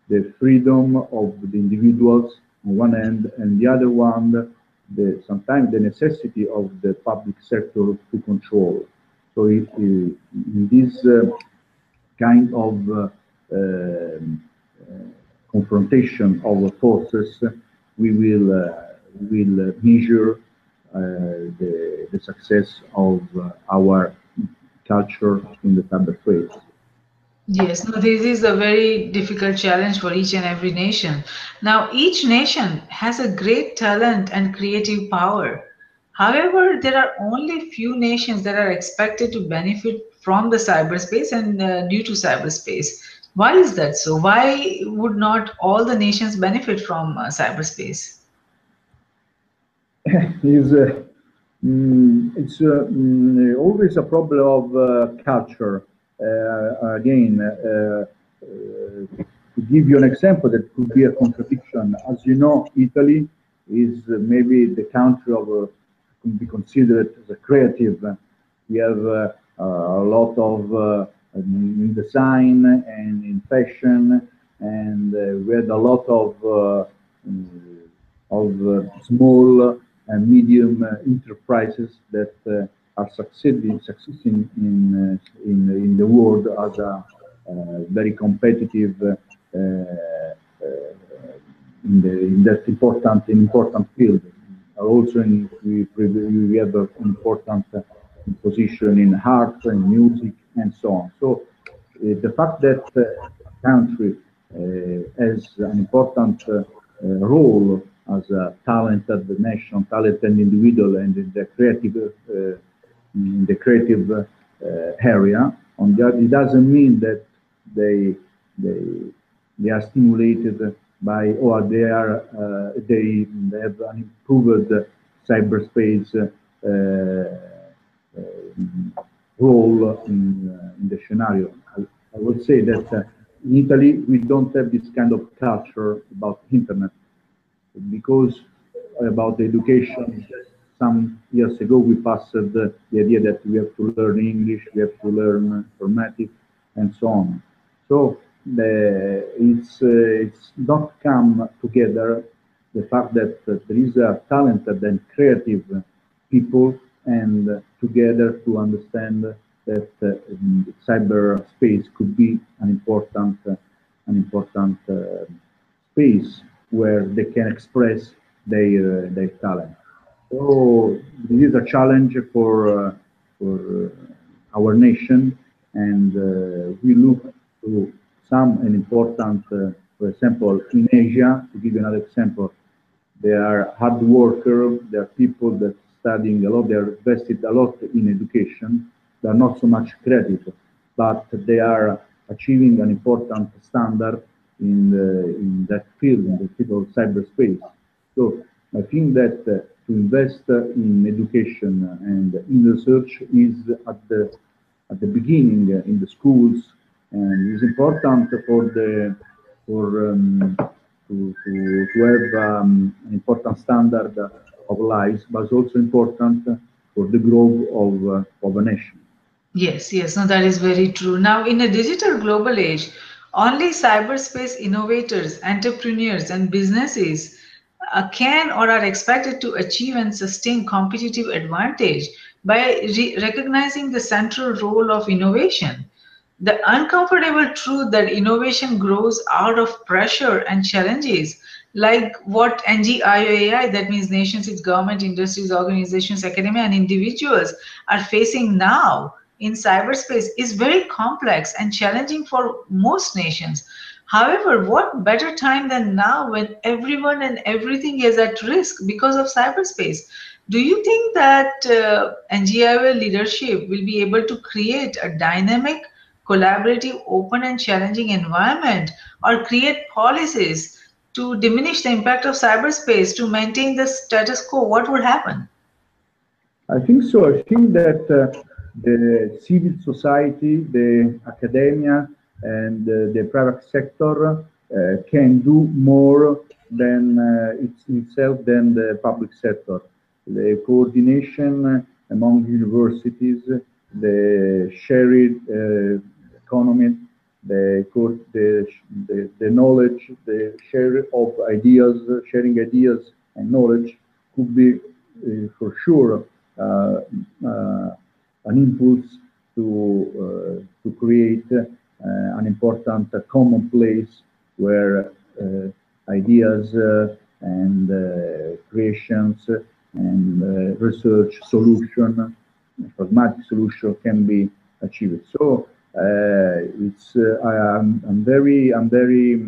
[SPEAKER 2] the freedom of the individuals on one end and the other one the sometimes the necessity of the public sector to control so it, in this uh, kind of uh, um, uh, confrontation of forces we will uh, will measure uh, the, the success of uh, our culture in the cyberspace.
[SPEAKER 1] Yes, no, this is a very difficult challenge for each and every nation. Now, each nation has a great talent and creative power. However, there are only few nations that are expected to benefit from the cyberspace and uh, due to cyberspace. Why is that so? Why would not all the nations benefit from uh, cyberspace?
[SPEAKER 2] is uh, mm, it's uh, mm, always a problem of uh, culture. again, to give you an example that could be a contradiction, as you know, Italy is maybe the country of can be considered as a creative. We have uh, a lot of uh, in design and in fashion, and uh, we had a lot of mm, of small and medium uh, enterprises that uh, are succeeding succeeding in uh, in in the world as a very competitive in, the, in that important important field. Also, in, we we have an important position in art and music and so on. So the fact that uh, country uh, has an important uh, role as a talented nation, talented individual, and in the creative uh, in the creative uh, area. On the other, it doesn't mean that they they they are stimulated by or they are uh, they, have an improved cyberspace role in, in the scenario. I, I would say that uh, in Italy we don't have this kind of culture about internet because about education, some years ago we passed the, the idea that we have to learn English, we have to learn informatics, and so on. So it's uh, it's not come together the fact that uh, there is a talented and creative people and together to understand that uh, cyberspace could be an important uh, an important uh, space where they can express their their talent. So this is a challenge for uh, for uh, our nation, and uh, we look to some an important, for example, in Asia. To give you another example, they are hard workers. They are people that studying a lot. They are invested a lot in education. They are not so much credit, but they are achieving an important standard in, the, in that field, in the field of cyberspace. So I think that uh, to invest uh, in education and in research is at the at the beginning uh, in the schools, and it's important for the for um, to, to, to have um, an important standard of life, but also important for the growth of uh, of a nation.
[SPEAKER 1] Yes, yes, no, that is very true. Now, in a digital global age, only cyberspace innovators, entrepreneurs, and businesses uh, can or are expected to achieve and sustain competitive advantage by re recognizing the central role of innovation. The uncomfortable truth that innovation grows out of pressure and challenges, like what NGIOAI, that means nations, its government, industries, organizations, academia, and individuals are facing now in cyberspace is very complex and challenging for most nations. However, what better time than now when everyone and everything is at risk because of cyberspace? Do you think that uh, leadership will be able to create a dynamic, collaborative, open, and challenging environment or create policies to diminish the impact of cyberspace to maintain the status quo? What would happen?
[SPEAKER 2] I think so. I think that uh, the civil society, the academia, and uh, the private sector uh, can do more than uh, it's itself than the public sector. The coordination among universities, the shared economy, the, the, the, the, knowledge, the share of ideas, sharing ideas and knowledge could be uh, for sure uh, uh, an impulse to, uh, to create uh, an important common place where uh, ideas and creations and research solution, pragmatic solution can be achieved. So it's I, am I'm very I'm very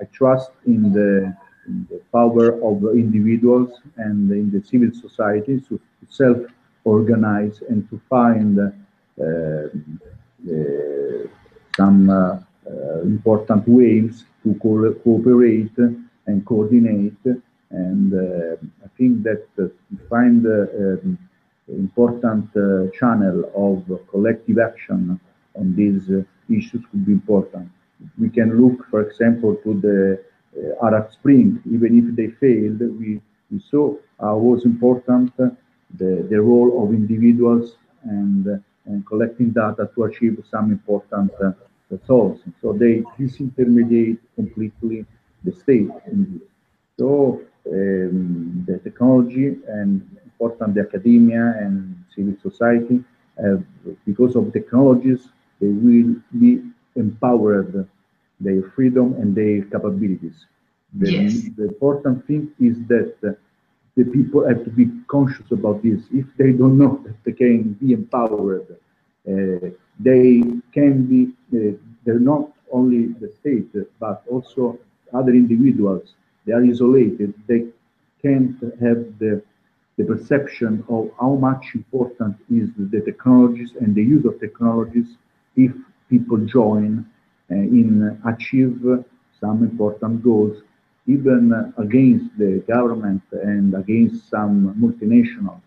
[SPEAKER 2] I trust in the, in the, power of individuals and in the civil society to self organize and to find uh, uh, some uh, important ways to co cooperate and coordinate. And I think that to find um, important channel of collective action on these issues could be important. We can look, for example, to the uh, Arab Spring. Even if they failed, we, we saw how was important the, the role of individuals and, and collecting data to achieve some important uh, results. So they disintermediate completely the state. So um, the technology and important the academia and civil society, uh, because of technologies, they will be empowered their freedom and their capabilities. The,
[SPEAKER 1] yes.
[SPEAKER 2] the important thing is that the people have to be conscious about this. If they don't know that they can be empowered, uh, they can be, uh, they're not only the state, but also other individuals. They are isolated. They can't have the, the perception of how much important is the technologies and the use of technologies if people join uh, in achieve some important goals even against the government and against some multinationals.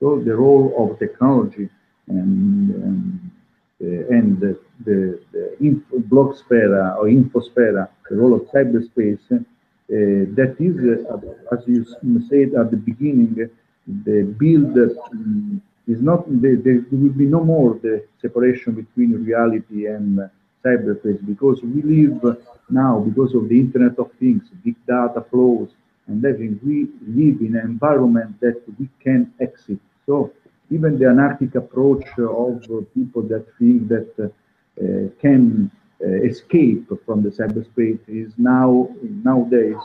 [SPEAKER 2] So the role of technology and, and, uh, and the, the, the info, or infosphere, the role of cyberspace, uh, that is, uh, as you said at the beginning, the build um, is not, there, will be no more the separation between reality and cyberspace because we live now because of the Internet of Things, big data flows, and everything, we live in an environment that we can exit. So even the anarchic approach of people that think that uh, can uh, escape from the cyberspace is now nowadays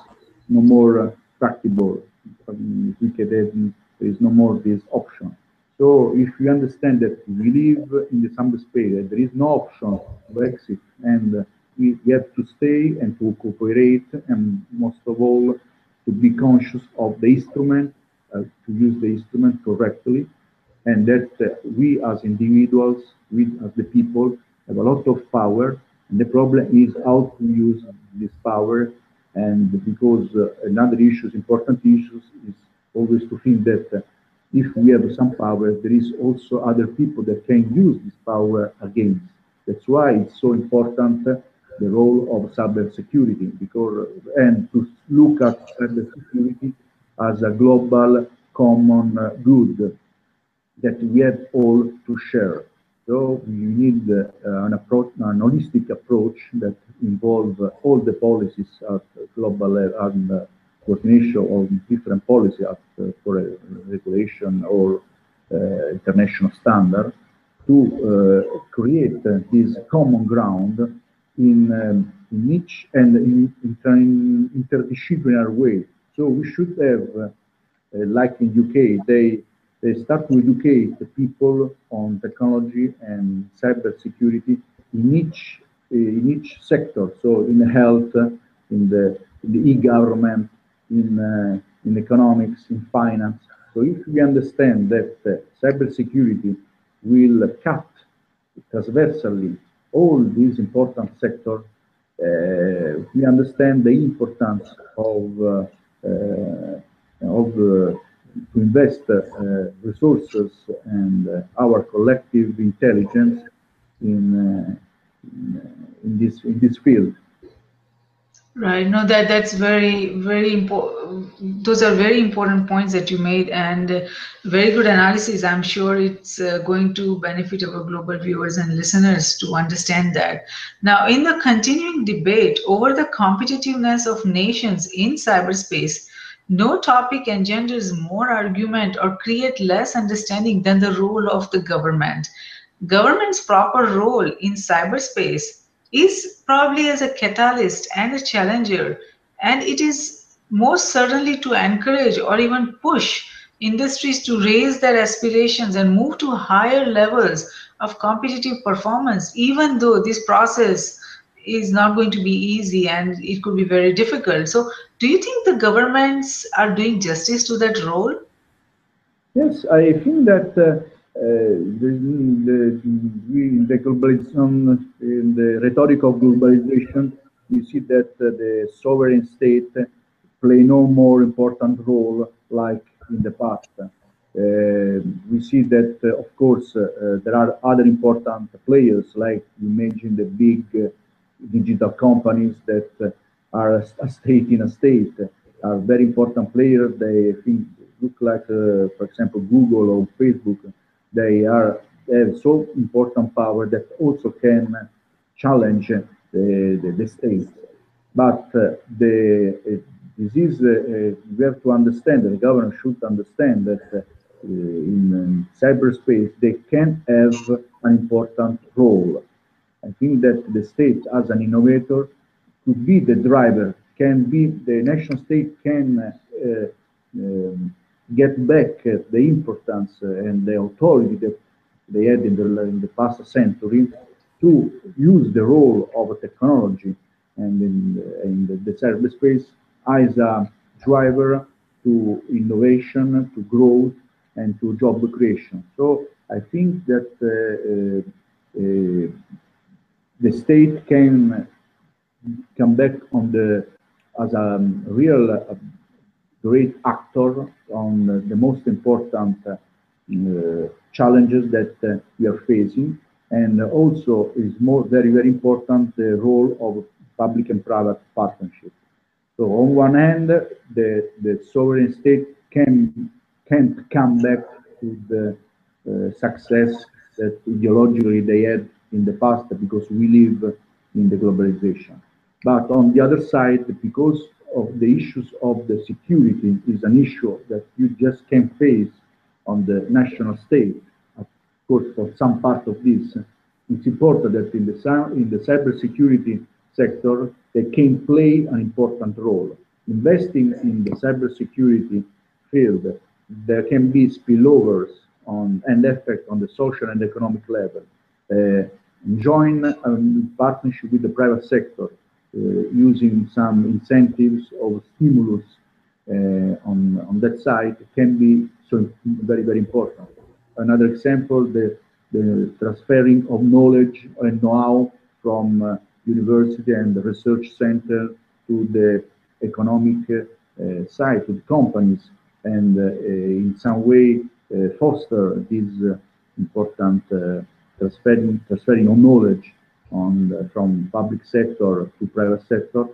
[SPEAKER 2] no more uh, practicable. I mean, there is no more this option. So if we understand that we live in the cyberspace, there is no option to exit and we, have to stay and to cooperate and most of all to be conscious of the instrument, uh, to use the instrument correctly, and that uh, we as individuals, we as the people, have a lot of power, and the problem is how to use this power, and because uh, another issue, important issues, is always to think that uh, if we have some power, there is also other people that can use this power against. That's why it's so important the role of cybersecurity because and to look at cybersecurity as a global common good. that we have all to share. So we need uh, an approach, an holistic approach that involves all the policies at global level and uh, coordination of different policies at, uh, for regulation or international standard to create this common ground in, um, in each and in, in, interdisciplinary way. So we should have, uh, like in UK, they they start to educate the people on technology and cyber security in each in each sector. So in health, in the, in the e-government, in uh, in economics, in finance. So if we understand that uh, cybersecurity will cut transversally all these important sectors, uh, we understand the importance of uh, uh, of uh, to invest resources and our collective intelligence in, in this in this field.
[SPEAKER 1] Right. No, that that's very very important. Those are very important points that you made, and very good analysis. I'm sure it's uh, going to benefit our global viewers and listeners to understand that. Now, in the continuing debate over the competitiveness of nations in cyberspace, no topic engenders more argument or create less understanding than the role of the government. Government's proper role in cyberspace is probably as a catalyst and a challenger, and it is most certainly to encourage or even push industries to raise their aspirations and move to higher levels of competitive performance, even though this process is not going to be easy and it could be very difficult. So, do you think the governments are doing justice to that role?
[SPEAKER 2] Yes, I think that uh, uh, the, the, globalization, in the rhetoric of globalization, we see that uh, the sovereign state play no more important role like in the past. Uh, we see that, uh, of course, uh, there are other important players, like you mentioned the big digital companies that are a state in a state, are very important players. They think look like, for example, Google or Facebook they are have so important power that also can challenge the, the, the state. But uh, the uh, this is uh, we have to understand. The government should understand that uh, in um, cyberspace they can have an important role. I think that the state, as an innovator, could be the driver. Can be the national state can uh, um, get back the importance and the authority that they had in the, in the past century to use the role of technology and in, the, in the, the as a driver to innovation, to growth, and to job creation. So I think that uh, uh, the state can come back on the as a real uh, great actor on the most important uh, challenges that uh, we are facing. And also is more very, very important the role of public and private partnership. So on one hand, the, the sovereign state can, can't come back to the uh, success that ideologically they had in the past because we live in the globalization. But on the other side, because of the issues of the security is an issue that you just can't face on the national state. Of course, for some part of this, it's important that in the in the cybersecurity sector they can play an important role. Investing in the cybersecurity field, there can be spillovers on and effect on the social and economic level. Uh, join a partnership with the private sector using some incentives or stimulus uh, on, on that side can be so very, very important. Another example, the, the transferring of knowledge and know-how from uh, university and research center to the economic uh, side, to the companies, and uh, in some way uh, foster this important transferring, transferring of knowledge the, from public sector to private sector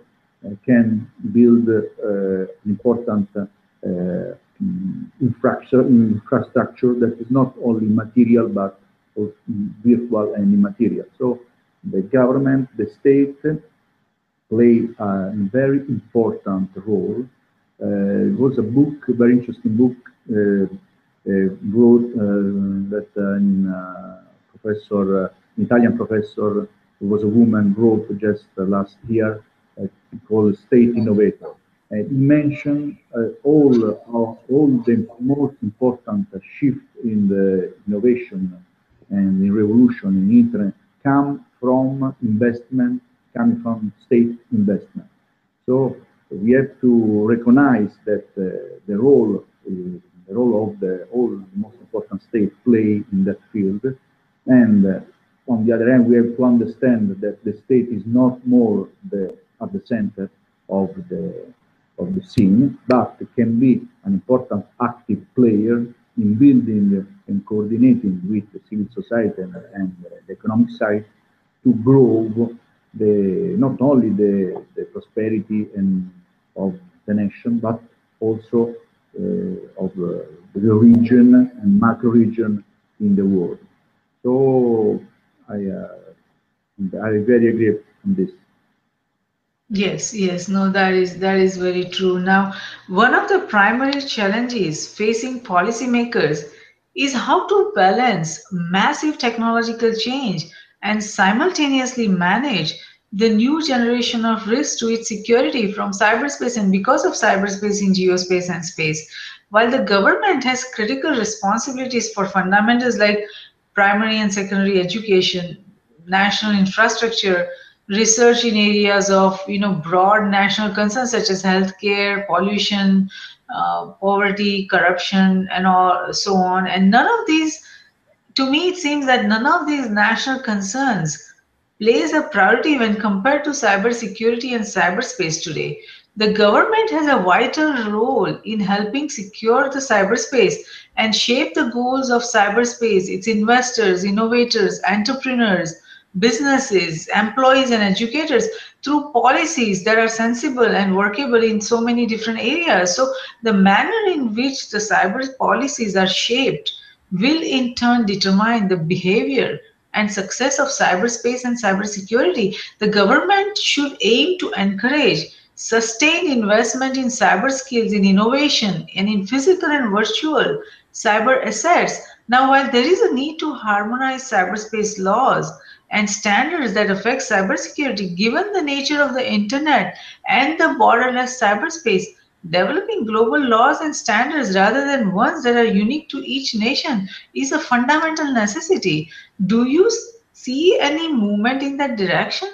[SPEAKER 2] uh, can build uh, important uh, mm, infrastructure, infrastructure that is not only material but virtual and immaterial. So the government, the state play a very important role. Uh, it was a book, a very interesting book, uh, uh, wrote that in, professor, Italian professor, who was a woman, wrote just last year, called State Innovator. And he mentioned uh, all uh, all the most important shift in the innovation and in revolution in internet come from investment coming from state investment. So we have to recognize that uh, the role uh, the role of the all the most important state play in that field, and uh, on the other hand, we have to understand that the state is not more the at the center of the of the scene, but can be an important active player in building and coordinating with the civil society and, and the economic side to grow the not only the, the prosperity and of the nation, but also uh, of uh, the region and macro region in the world. So I uh, I very agree on this.
[SPEAKER 1] Yes, yes, no, that is that is very true. Now, one of the primary challenges facing policymakers is how to balance massive technological change and simultaneously manage the new generation of risks to its security from cyberspace and because of cyberspace in geospace and space. While the government has critical responsibilities for fundamentals like primary and secondary education, national infrastructure, research in areas of you know broad national concerns such as healthcare, pollution, uh, poverty, corruption, and all so on. And none of these, to me, it seems that none of these national concerns plays a priority when compared to cybersecurity and cyberspace today. The government has a vital role in helping secure the cyberspace and shape the goals of cyberspace, its investors, innovators, entrepreneurs, businesses, employees, and educators through policies that are sensible and workable in so many different areas. So, the manner in which the cyber policies are shaped will in turn determine the behavior and success of cyberspace and cybersecurity, the government should aim to encourage sustained investment in cyber skills, in innovation, and in physical and virtual cyber assets. Now, while there is a need to harmonize cyberspace laws and standards that affect cybersecurity, given the nature of the internet and the borderless cyberspace, developing global laws and standards rather than ones that are unique to each nation is a fundamental necessity. Do you see any movement in that direction?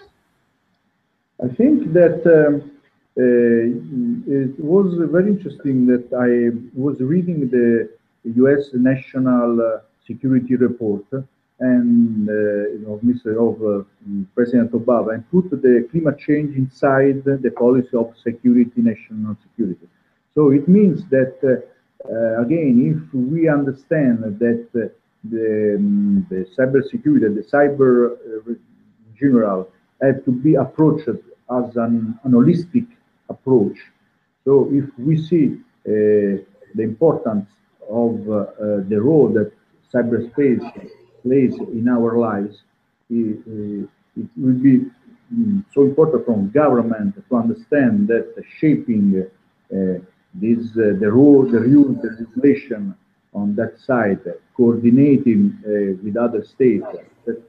[SPEAKER 2] I think that um, it was very interesting that I was reading the U.S. National uh, Security Report and uh, you know, Mr. of uh, President Obama and put the climate change inside the policy of security, national security. So it means that uh, again, if we understand that the, um, the cyber security, the cyber uh, general have to be approached as an, an holistic approach. So if we see uh, the importance of uh, uh, the role that cyberspace plays in our lives, it, it will be um, so important from government to understand that shaping uh, this uh, the rule, the rule, the legislation on that side, coordinating uh, with other states that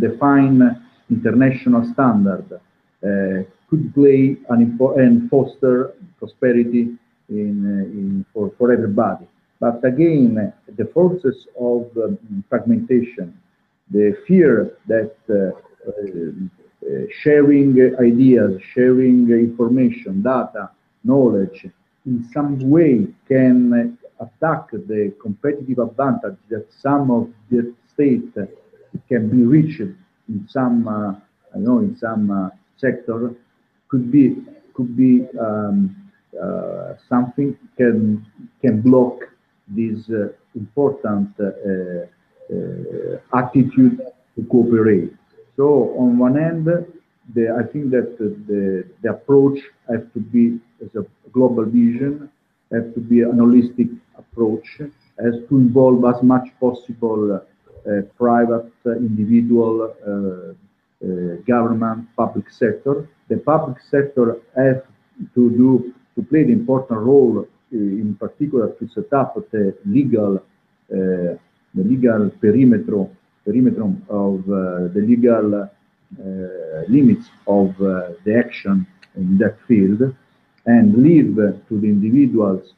[SPEAKER 2] define international standard uh, could play an and foster prosperity in, in for, for everybody. But again, the forces of um, fragmentation, the fear that uh, uh, sharing ideas, sharing information, data, knowledge, in some way can attack the competitive advantage that some of the states can be reached in some, uh, I know, in some uh, sector, could be could be um, uh, something can can block this uh, important uh, uh, attitude to cooperate. So on one end, the, I think that the, the approach has to be as a global vision, has to be an holistic approach as to involve as much possible uh, private, uh, individual, uh, Uh, government, public sector. The public sector has to do to play the important role, uh, in particular, to set up the legal uh, the legal perimeter perimeter of the legal limits of the action in that field and leave to the individuals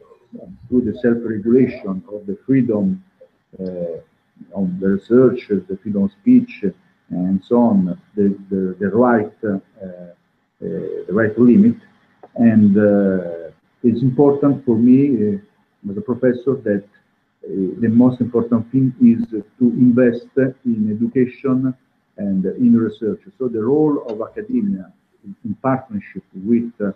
[SPEAKER 2] through the self-regulation of the freedom uh, of the research, the freedom of speech, and so on, the, the, the right, uh, uh, the right limit. And it's important for me as a professor that the most important thing is to invest in education and in research. So the role of academia in partnership with uh,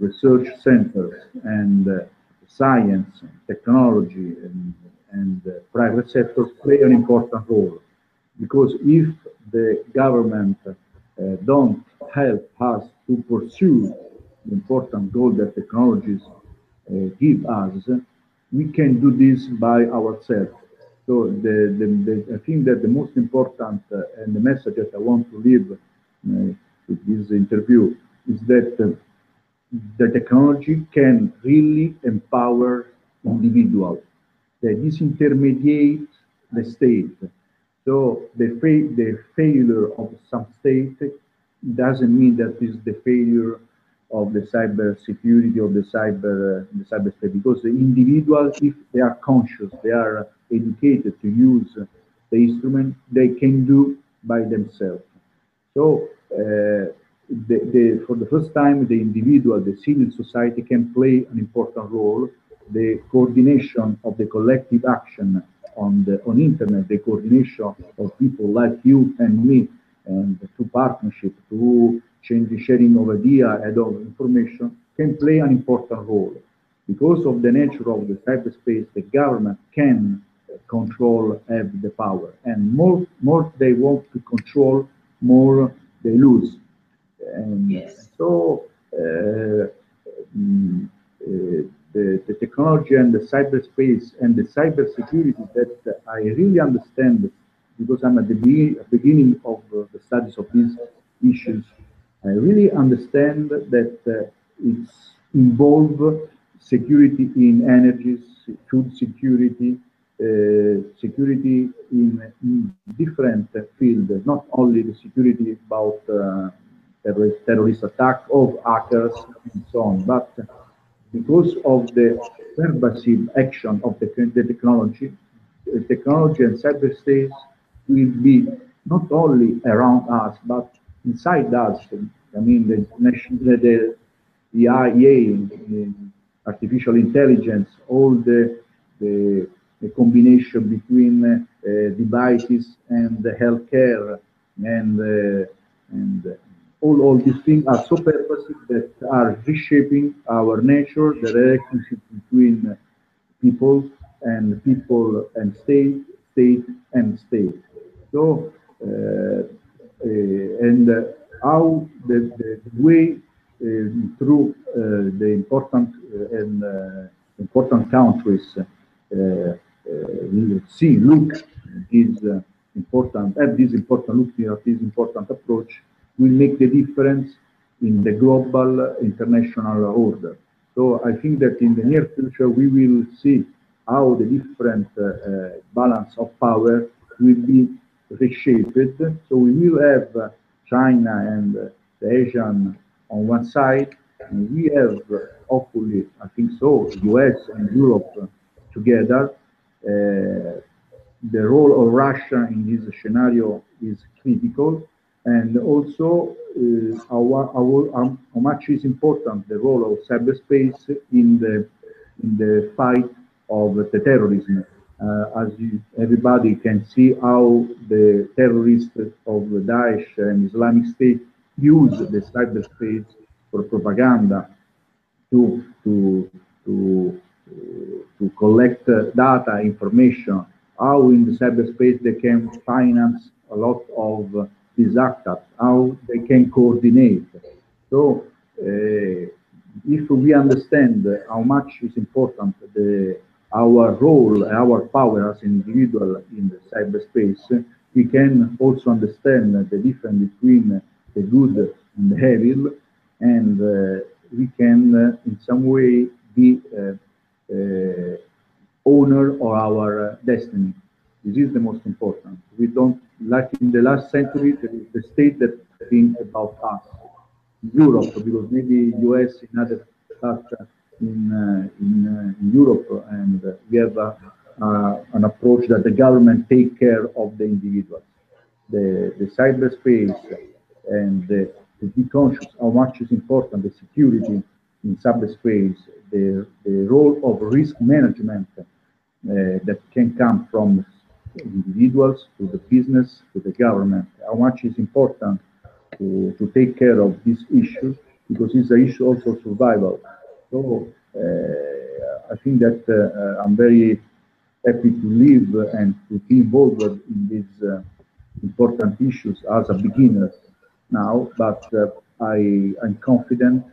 [SPEAKER 2] research centers and uh, science, technology, and, and uh, private sector play an important role. Because if the government uh, don't help us to pursue the important goal that technologies uh, give us, we can do this by ourselves. So the, the, the, I think that the most important uh, and the message that I want to leave with this interview is that the technology can really empower individuals. That disintermediate the state. So the, fa the failure of some state doesn't mean that is the failure of the cyber security of the cyber uh, the because the individual if they are conscious they are educated to use the instrument they can do by themselves so uh, the, the, for the first time, the individual, the civil society can play an important role. The coordination of the collective action on the on internet, the coordination of people like you and me, and to partnership, to change the sharing of idea and of information can play an important role. Because of the nature of the cyberspace, the government can control, have the power, and more more they want to control, more they lose and
[SPEAKER 1] yes.
[SPEAKER 2] so uh, mm, uh, the, the, technology and the cyberspace and the cybersecurity that I really understand because I'm at the beginning of uh, the studies of these issues. I really understand that uh, it's involve security in energy, food security, uh, security in, in different fields, not only the security about uh, terrorist, terrorist attack of hackers and so on. But because of the pervasive action of the, the technology, the technology and cyberspace will be not only around us, but inside us. I mean, the, the, the IA, artificial intelligence, all the, the, the combination between uh, devices and the healthcare and, uh, and all, all these things are so purposive that are reshaping our nature, the relationship between people and people and state, state and state. So, uh, uh, and uh, how the, the way uh, through uh, the important uh, and important countries see, look, is important, have this important look at this important approach will make the difference in the global international order. So I think that in the near future we will see how the different uh, uh, balance of power will be reshaped. So we will have uh, China and uh, the Asian on one side, and we have uh, hopefully, I think so, US and Europe together. Uh, the role of Russia in this scenario is critical and also uh, how, how, how, much is important the role of cyberspace in the in the fight of the terrorism. Uh, as you, everybody can see how the terrorists of Daesh and Islamic State use the cyberspace for propaganda to to to to collect data information. How in the cyberspace they can finance a lot of these actors, how they can coordinate. So uh, if we understand how much is important the, our role, our power as individual in the cyberspace, we can also understand the difference between the good and the evil, and uh, we can, uh, in some way, be uh, owner of our destiny. This is the most important. We don't, like in the last century, the state that think about us. Europe, because maybe US in other parts in, uh, in, uh, in, Europe, and we have an approach that the government take care of the individuals. The, the cyberspace and the, to be conscious how much is important the security in cyberspace, the, the role of risk management uh, that can come from individuals to the business to the government, how much is important to, to take care of this issue because it's an issue also survival. So uh, I think that uh, I'm very happy to live and to be involved in these uh, important issues as a beginner now, but uh, I, am confident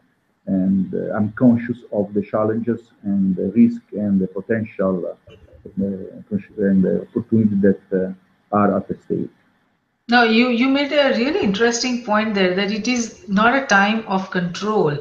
[SPEAKER 2] and uh, I'm conscious of the challenges and the risk and the potential uh, and the opportunity that are at stake.
[SPEAKER 1] Now, you, you made a really interesting point there that it is not a time of control.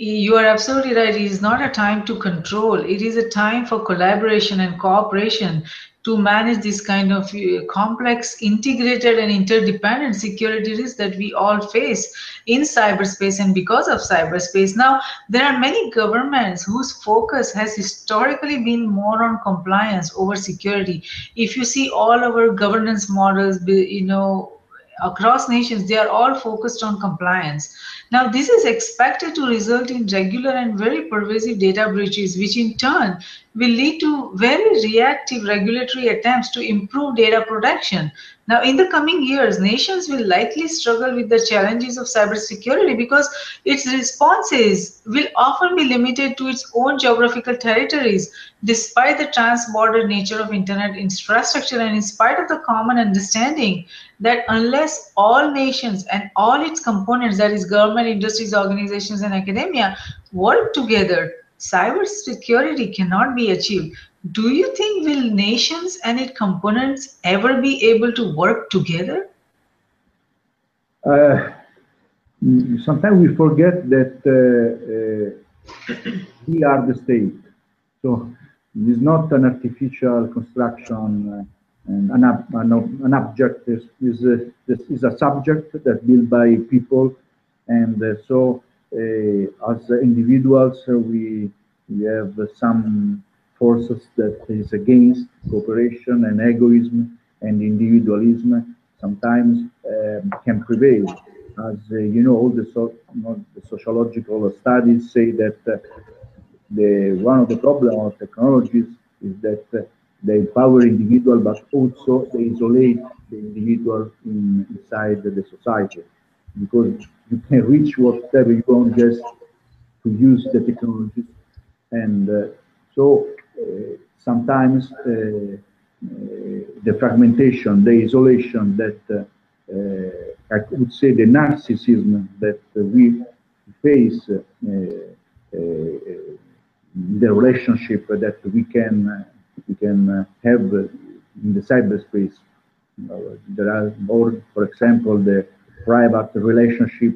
[SPEAKER 1] You are absolutely right. It is not a time to control. It is a time for collaboration and cooperation to manage this kind of uh, complex, integrated, and interdependent security risks that we all face in cyberspace and because of cyberspace. Now, there are many governments whose focus has historically been more on compliance over security. If you see all our governance models, you know, across nations, they are all focused on compliance. Now, this is expected to result in regular and very pervasive data breaches, which in turn will lead to very reactive regulatory attempts to improve data protection. Now, in the coming years, nations will likely struggle with the challenges of cybersecurity because its responses will often be limited to its own geographical territories, despite the trans-border nature of internet infrastructure and in spite of the common understanding that unless all nations and all its components, that is government, industries, organizations, and academia, work together, cybersecurity cannot be achieved. Do you think will nations and its components ever be able to work together?
[SPEAKER 2] Uh, sometimes we forget that uh, uh, we are the state. So it is not an artificial construction uh, and an, an, an object is, is, a, is a subject that built by people. And uh, so uh, as individuals, we, we have some forces that is against cooperation and egoism and individualism sometimes um, can prevail. As uh, you know, all the, so, you know, the sociological studies say that uh, the one of the problems of technologies is that uh, they empower individual, but also they isolate the individual in, inside the society because you can reach whatever you want just to use the technology. And uh, so sometimes uh, uh the fragmentation, the isolation that uh, uh, I would say the narcissism that we face the relationship that we can we can uh, have in the cyberspace. there are more, for example, the private relationship.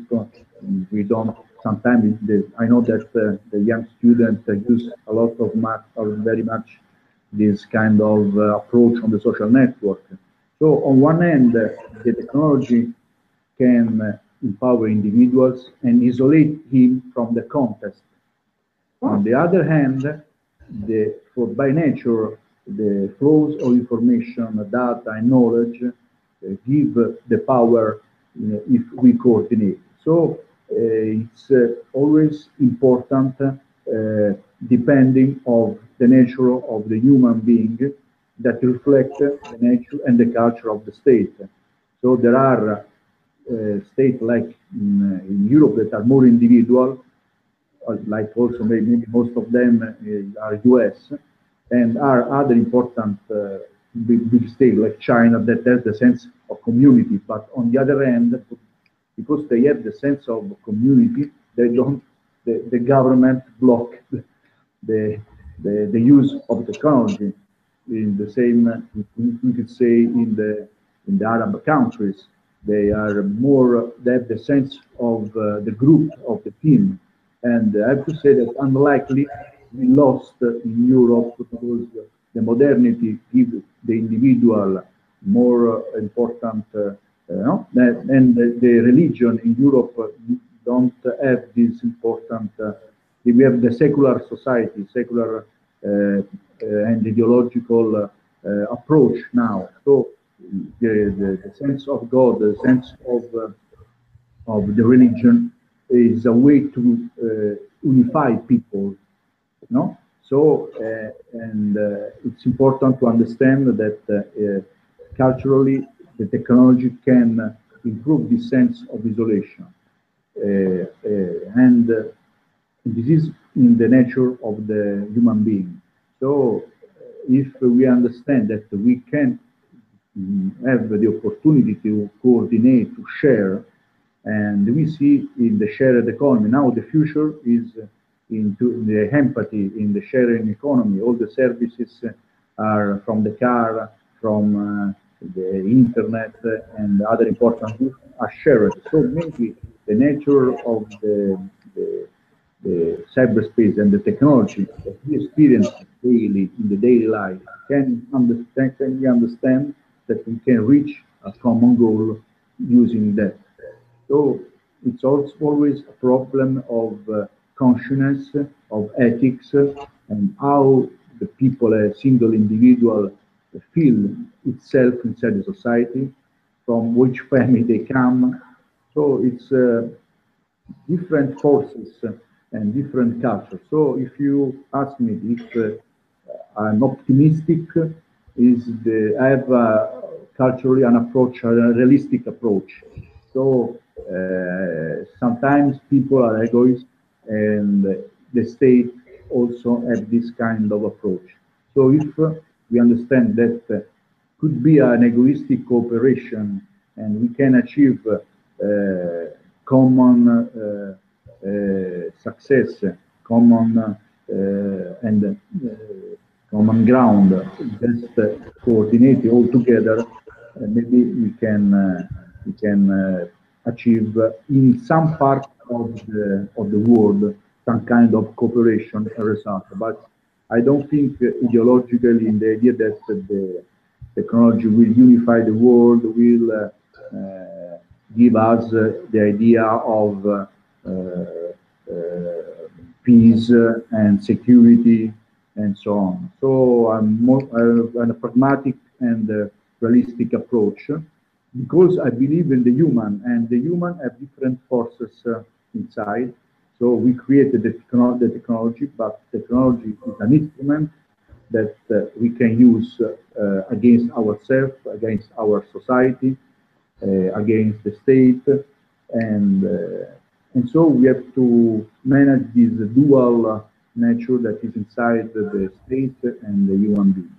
[SPEAKER 2] We don't sometimes the, I know that the young students uh, use a lot of much or very much this kind of uh, approach on the social network. So on one end, uh, the technology can uh, empower individuals and isolate him from the context. On the other hand, the, for by nature, the flows of information, data, and knowledge uh, give the power if we coordinate. So it's uh, always important, uh, depending of the nature of the human being, that reflect the nature and the culture of the state. So there are states like in, in Europe that are more individual, like also maybe, most of them uh, are US, and are other important uh, big, big states like China that has the sense of community. But on the other hand, because they have the sense of community, they don't. The, the government block the the, the use of technology in the same, we could say in the, in the Arab countries, they are more, they have the sense of uh, the group, of the team. And I have to say that unlikely we lost in Europe because the modernity gives the individual more important, uh, uh, and the, the, religion in Europe don't have this important, uh, we have the secular society, secular uh, uh, and ideological approach now. So the, the, the, sense of God, the sense of, of the religion is a way to unify people, no? So, uh, and uh, it's important to understand that uh, culturally the technology can improve the sense of isolation. and this is in the nature of the human being. So, if we understand that we can mm, have the opportunity to coordinate, to share, and we see in the shared economy now the future is into the empathy in the sharing economy. All the services are from the car, from uh, the internet, and other important goods are shared. So maybe the nature of the, the, the cyberspace and the technology that we experience daily in the daily life can understand can we understand that we can reach a common goal using that. So it's also always a problem of uh, consciousness, of ethics, and how the people, a single individual, feel itself inside the society, from which family they come. So it's uh, different forces and different cultures. So if you ask me if uh, I'm optimistic, is the I have uh, culturally an approach, a realistic approach. So uh, sometimes people are egoists and the state also have this kind of approach. So if we understand that could be an egoistic cooperation and we can achieve uh, common uh, uh, success, common uh, and uh, common ground, just uh, coordinate all together, maybe we can we can achieve in some part of the of the world some kind of cooperation result. But I don't think ideologically in the idea that the technology will unify the world, will uh, uh, give us uh, the idea of peace and security and so on. So I'm more uh, a pragmatic and realistic approach because I believe in the human and the human have different forces inside. So we created the technology, but technology is an instrument that uh, we can use uh, against ourselves, against our society, uh, against the state, and uh, and so we have to manage this dual nature that is inside the state and the human being.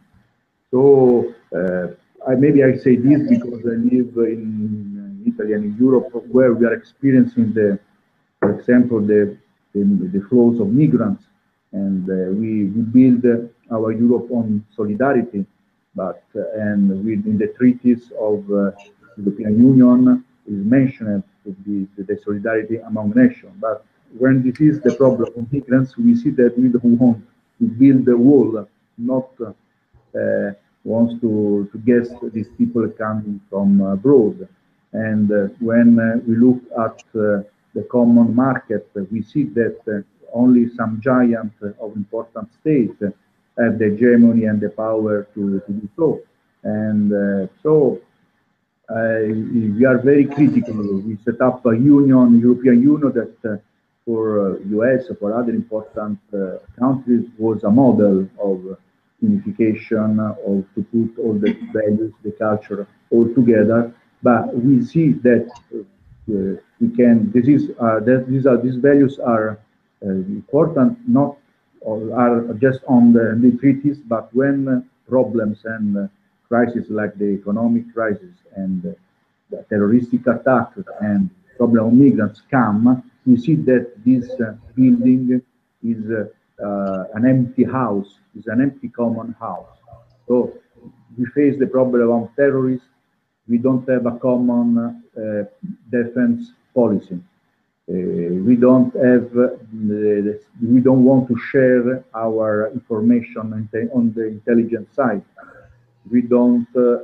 [SPEAKER 2] So uh, I, maybe I say this because I live in Italy and in Europe, where we are experiencing the for example, the, the, the flows of migrants. And uh, we, we build our Europe on solidarity, but uh, and within the treaties of uh, European Union is mentioned to be the solidarity among nations. But when this is the problem of migrants, we see that we don't want to build a wall, not uh, wants to, to guess these people coming from abroad. And uh, when uh, we look at the common market, we see that uh, only some giant of important states have the hegemony and the power to, to do so. And uh, so we are very critical. We set up a union, European Union, that uh, for US, for other important countries, was a model of unification, of to put all the values, the culture all together. But we see that uh, we can this is uh, that these are these values are uh, important not are just on the, the treaties but when problems and crises like the economic crisis and the terroristic attacks and problem of migrants come we see that this building is uh, an empty house, is an empty common house. So we face the problem of terrorists. We don't have a common uh, defense policy. Uh, we don't have, the, we don't want to share our information on the intelligence side. We don't, uh,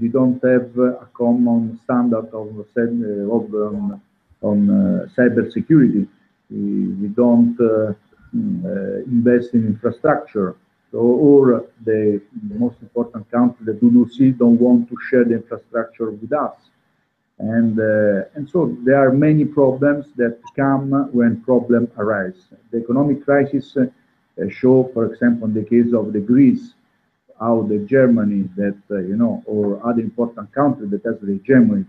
[SPEAKER 2] we don't have a common standard of, of um, on uh, cyber security. We, we don't uh, mm, uh, invest in infrastructure. So, or the most important countries that do see don't want to share the infrastructure with us. And, uh, and so there are many problems that come when problems arise. The economic crisis uh, show, for example, in the case of the Greece, how the Germany that, uh, you know, or other important countries that has the Germany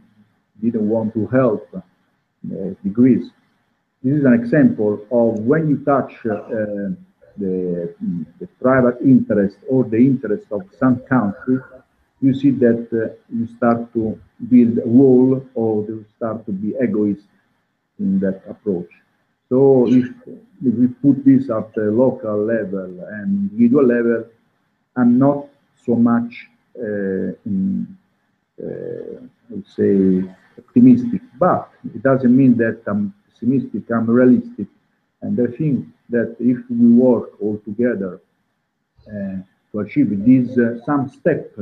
[SPEAKER 2] didn't want to help uh, Greece. This is an example of when you touch uh, the, the, private interest or the interest of some country, you see that uh, you start to build a wall or you start to be egoist in that approach. So if, if we put this at the local level and individual level, I'm not so much uh, in, uh, I would say, optimistic, but it doesn't mean that I'm pessimistic, I'm realistic. And I think that if we work all together uh, to achieve this, uh, some step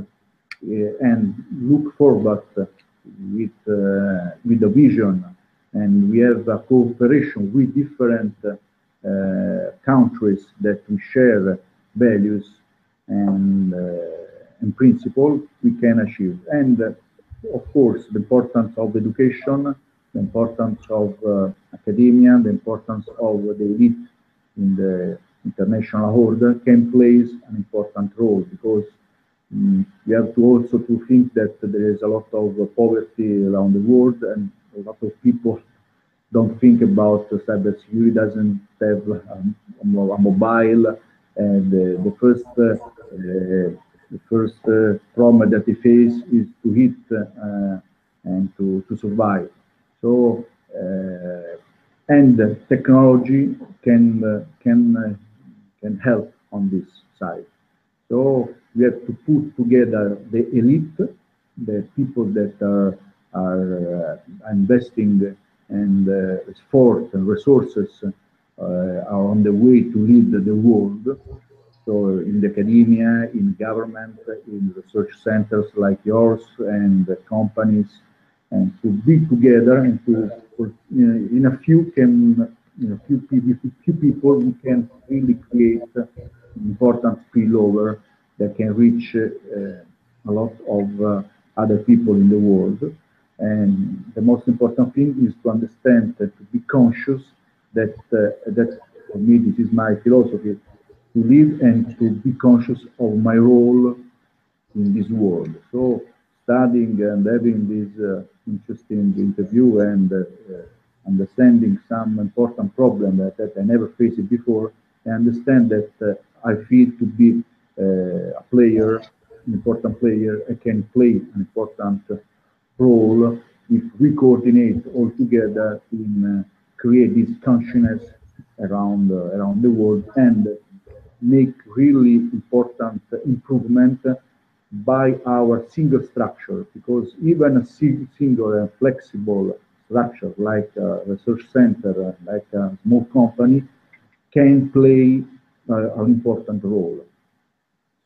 [SPEAKER 2] and look forward with, uh, with a vision and we have a cooperation with different uh, countries that we share values and, uh, and principles, we can achieve. And of course, the importance of education, the importance of uh, academia, the importance of the elite in the international order can play an important role because we have to also to think that there is a lot of poverty around the world and a lot of people don't think about cybersecurity, doesn't have a mobile, and uh, the first uh, the first uh, problem that they face is to hit uh, and to, to survive. So, uh, and technology can, can, can help on this side. So we have to put together the elite, the people that are, are investing and uh, and resources uh, are on the way to lead the world. So in the academia, in government, in research centers like yours and companies, and to be together and to, in a few can, you know, few, few people, we can really create important spillover that can reach uh, a lot of uh, other people in the world. And the most important thing is to understand that to be conscious that uh, that for me this is my philosophy to live and to be conscious of my role in this world. So studying and having this uh, interesting interview and uh, understanding some important problem that, that, I never faced before, I understand that uh, I feel to be uh, a player, an important player, I can play an important role if we coordinate all together in uh, create this consciousness around uh, around the world and make really important improvement by our single structure. Because even a single and flexible structure like a research center, like a small company, can play an important role.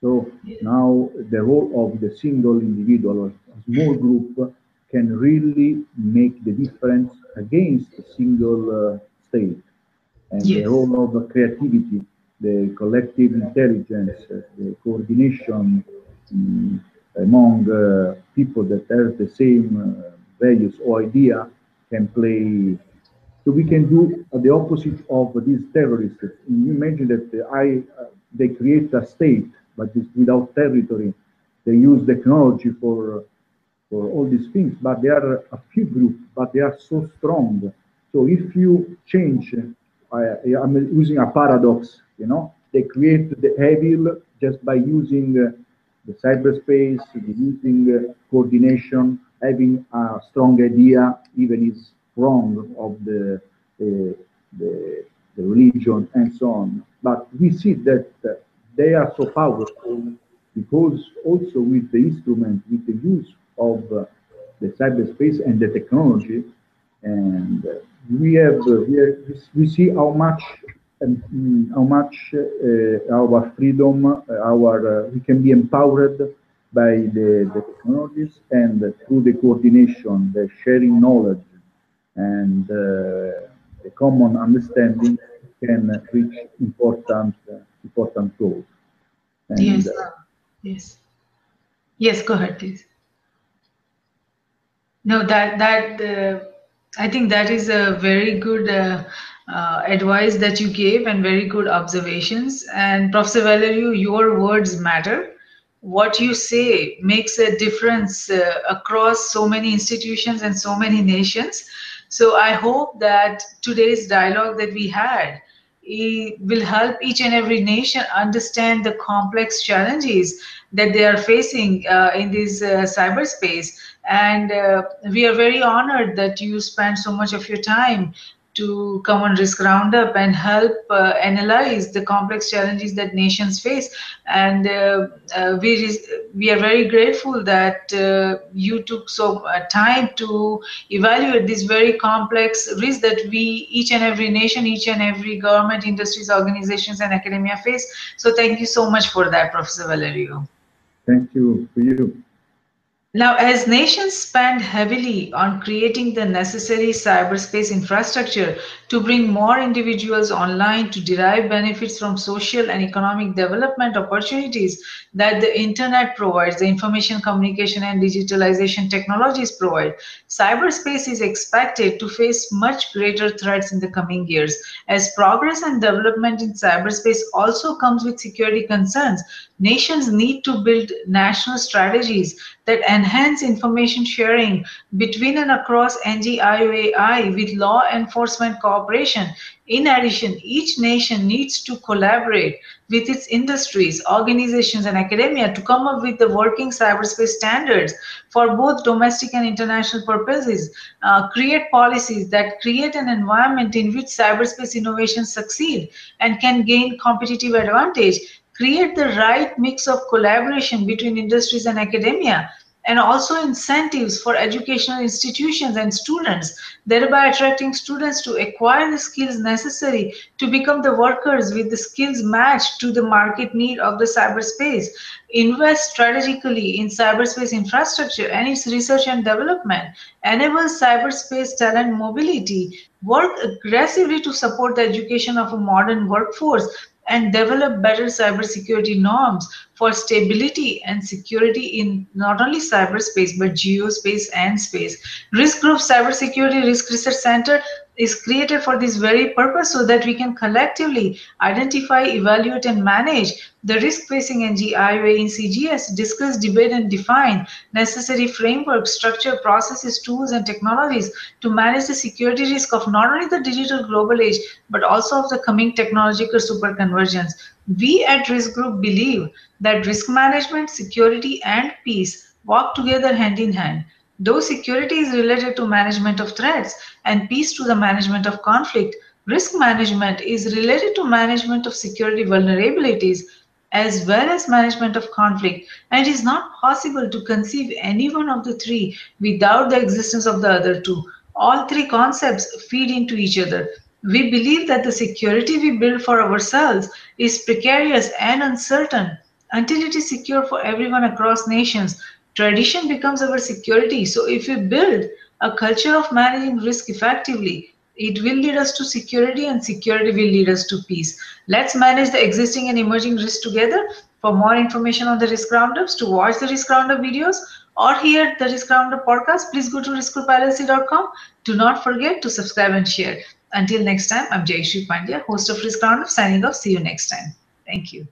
[SPEAKER 2] So now the role of the single individual, a small group, can really make the difference against a single uh, state. And yes. the role of the creativity the collective intelligence, the coordination um, among uh, people that have the same uh, values or idea can play. So we can do the opposite of these terrorists. You imagine that I, they create a state, but it's without territory. They use technology for for all these things, but they are a few groups, but they are so strong. So if you change, I, I'm using a paradox you know, they create the evil just by using uh, the cyberspace, using uh, coordination, having a strong idea, even if wrong, of the, the, the, religion and so on. but we see that uh, they are so powerful because also with the instrument, with the use of uh, the cyberspace and the technology, and uh, we have uh, we, we see how much um, how much uh, our freedom, our we can be empowered by the, the technologies and through the coordination, the sharing knowledge, and the common understanding can reach important important goals.
[SPEAKER 1] And, yes. Yes. Yes, go ahead, please. No, that that uh, I think that is a very good uh, uh, advice that you gave and very good observations. And Professor Valerio, your words matter. What you say makes a difference uh, across so many institutions and so many nations. So I hope that today's dialogue that we had will help each and every nation understand the complex challenges that they are facing uh, in this uh, cyberspace. And uh, we are very honored that you spend so much of your time to come on risk roundup and help uh, analyze the complex challenges that nations face. And uh, uh, we we are very grateful that uh, you took so uh, time to evaluate this very complex risk that we each and every nation each and every government industries organizations and academia face. So thank you so much for that professor valerio.
[SPEAKER 2] Thank you. For you
[SPEAKER 1] now, as nations spend heavily on creating the necessary cyberspace infrastructure to bring more individuals online to derive benefits from social and economic development opportunities that the internet provides, the information communication and digitalization technologies provide, cyberspace is expected to face much greater threats in the coming years. As progress and development in cyberspace also comes with security concerns, nations need to build national strategies that enhance information sharing between and across NGIOAI with law enforcement cooperation. In addition, each nation needs to collaborate with its industries, organizations, and academia to come up with the working cyberspace standards for both domestic and international purposes, uh, create policies that create an environment in which cyberspace innovations succeed and can gain competitive advantage create the right mix of collaboration between industries and academia and also incentives for educational institutions and students, thereby attracting students to acquire the skills necessary to become the workers with the skills matched to the market need of the cyberspace. Invest strategically in cyberspace infrastructure and its research and development. Enable cyberspace talent mobility. Work aggressively to support the education of a modern workforce and develop better cybersecurity norms for stability and security in not only cyberspace but geospace and space. Risk Group Cybersecurity Risk Research Center is created for this very purpose so that we can collectively identify, evaluate, and manage the risk facing NGIOA in CGS, discuss, debate, and define necessary framework, structure, processes, tools, and technologies to manage the security risk of not only the digital global age, but also of the coming technological superconvergence. We at Risk Group believe that risk management, security, and peace walk together hand in hand. Though security is related to management of threats and peace to the management of conflict, risk management is related to management of security vulnerabilities as well as management of conflict. And it is not possible to conceive any one of the three without the existence of the other two. All three concepts feed into each other. We believe that the security we build for ourselves is precarious and uncertain until it is secure for everyone across nations tradition becomes our security. So if we build a culture of managing risk effectively, it will lead us to security and security will lead us to peace. Let's manage the existing and emerging risks together. For more information on the risk roundups, to watch the risk roundup videos or hear the risk roundup podcast, please go to riskgroupllc.com. Do not forget to subscribe and share. Until next time, I'm Jayshree Pandya, host of Risk Roundup, signing off. See you next time. Thank you.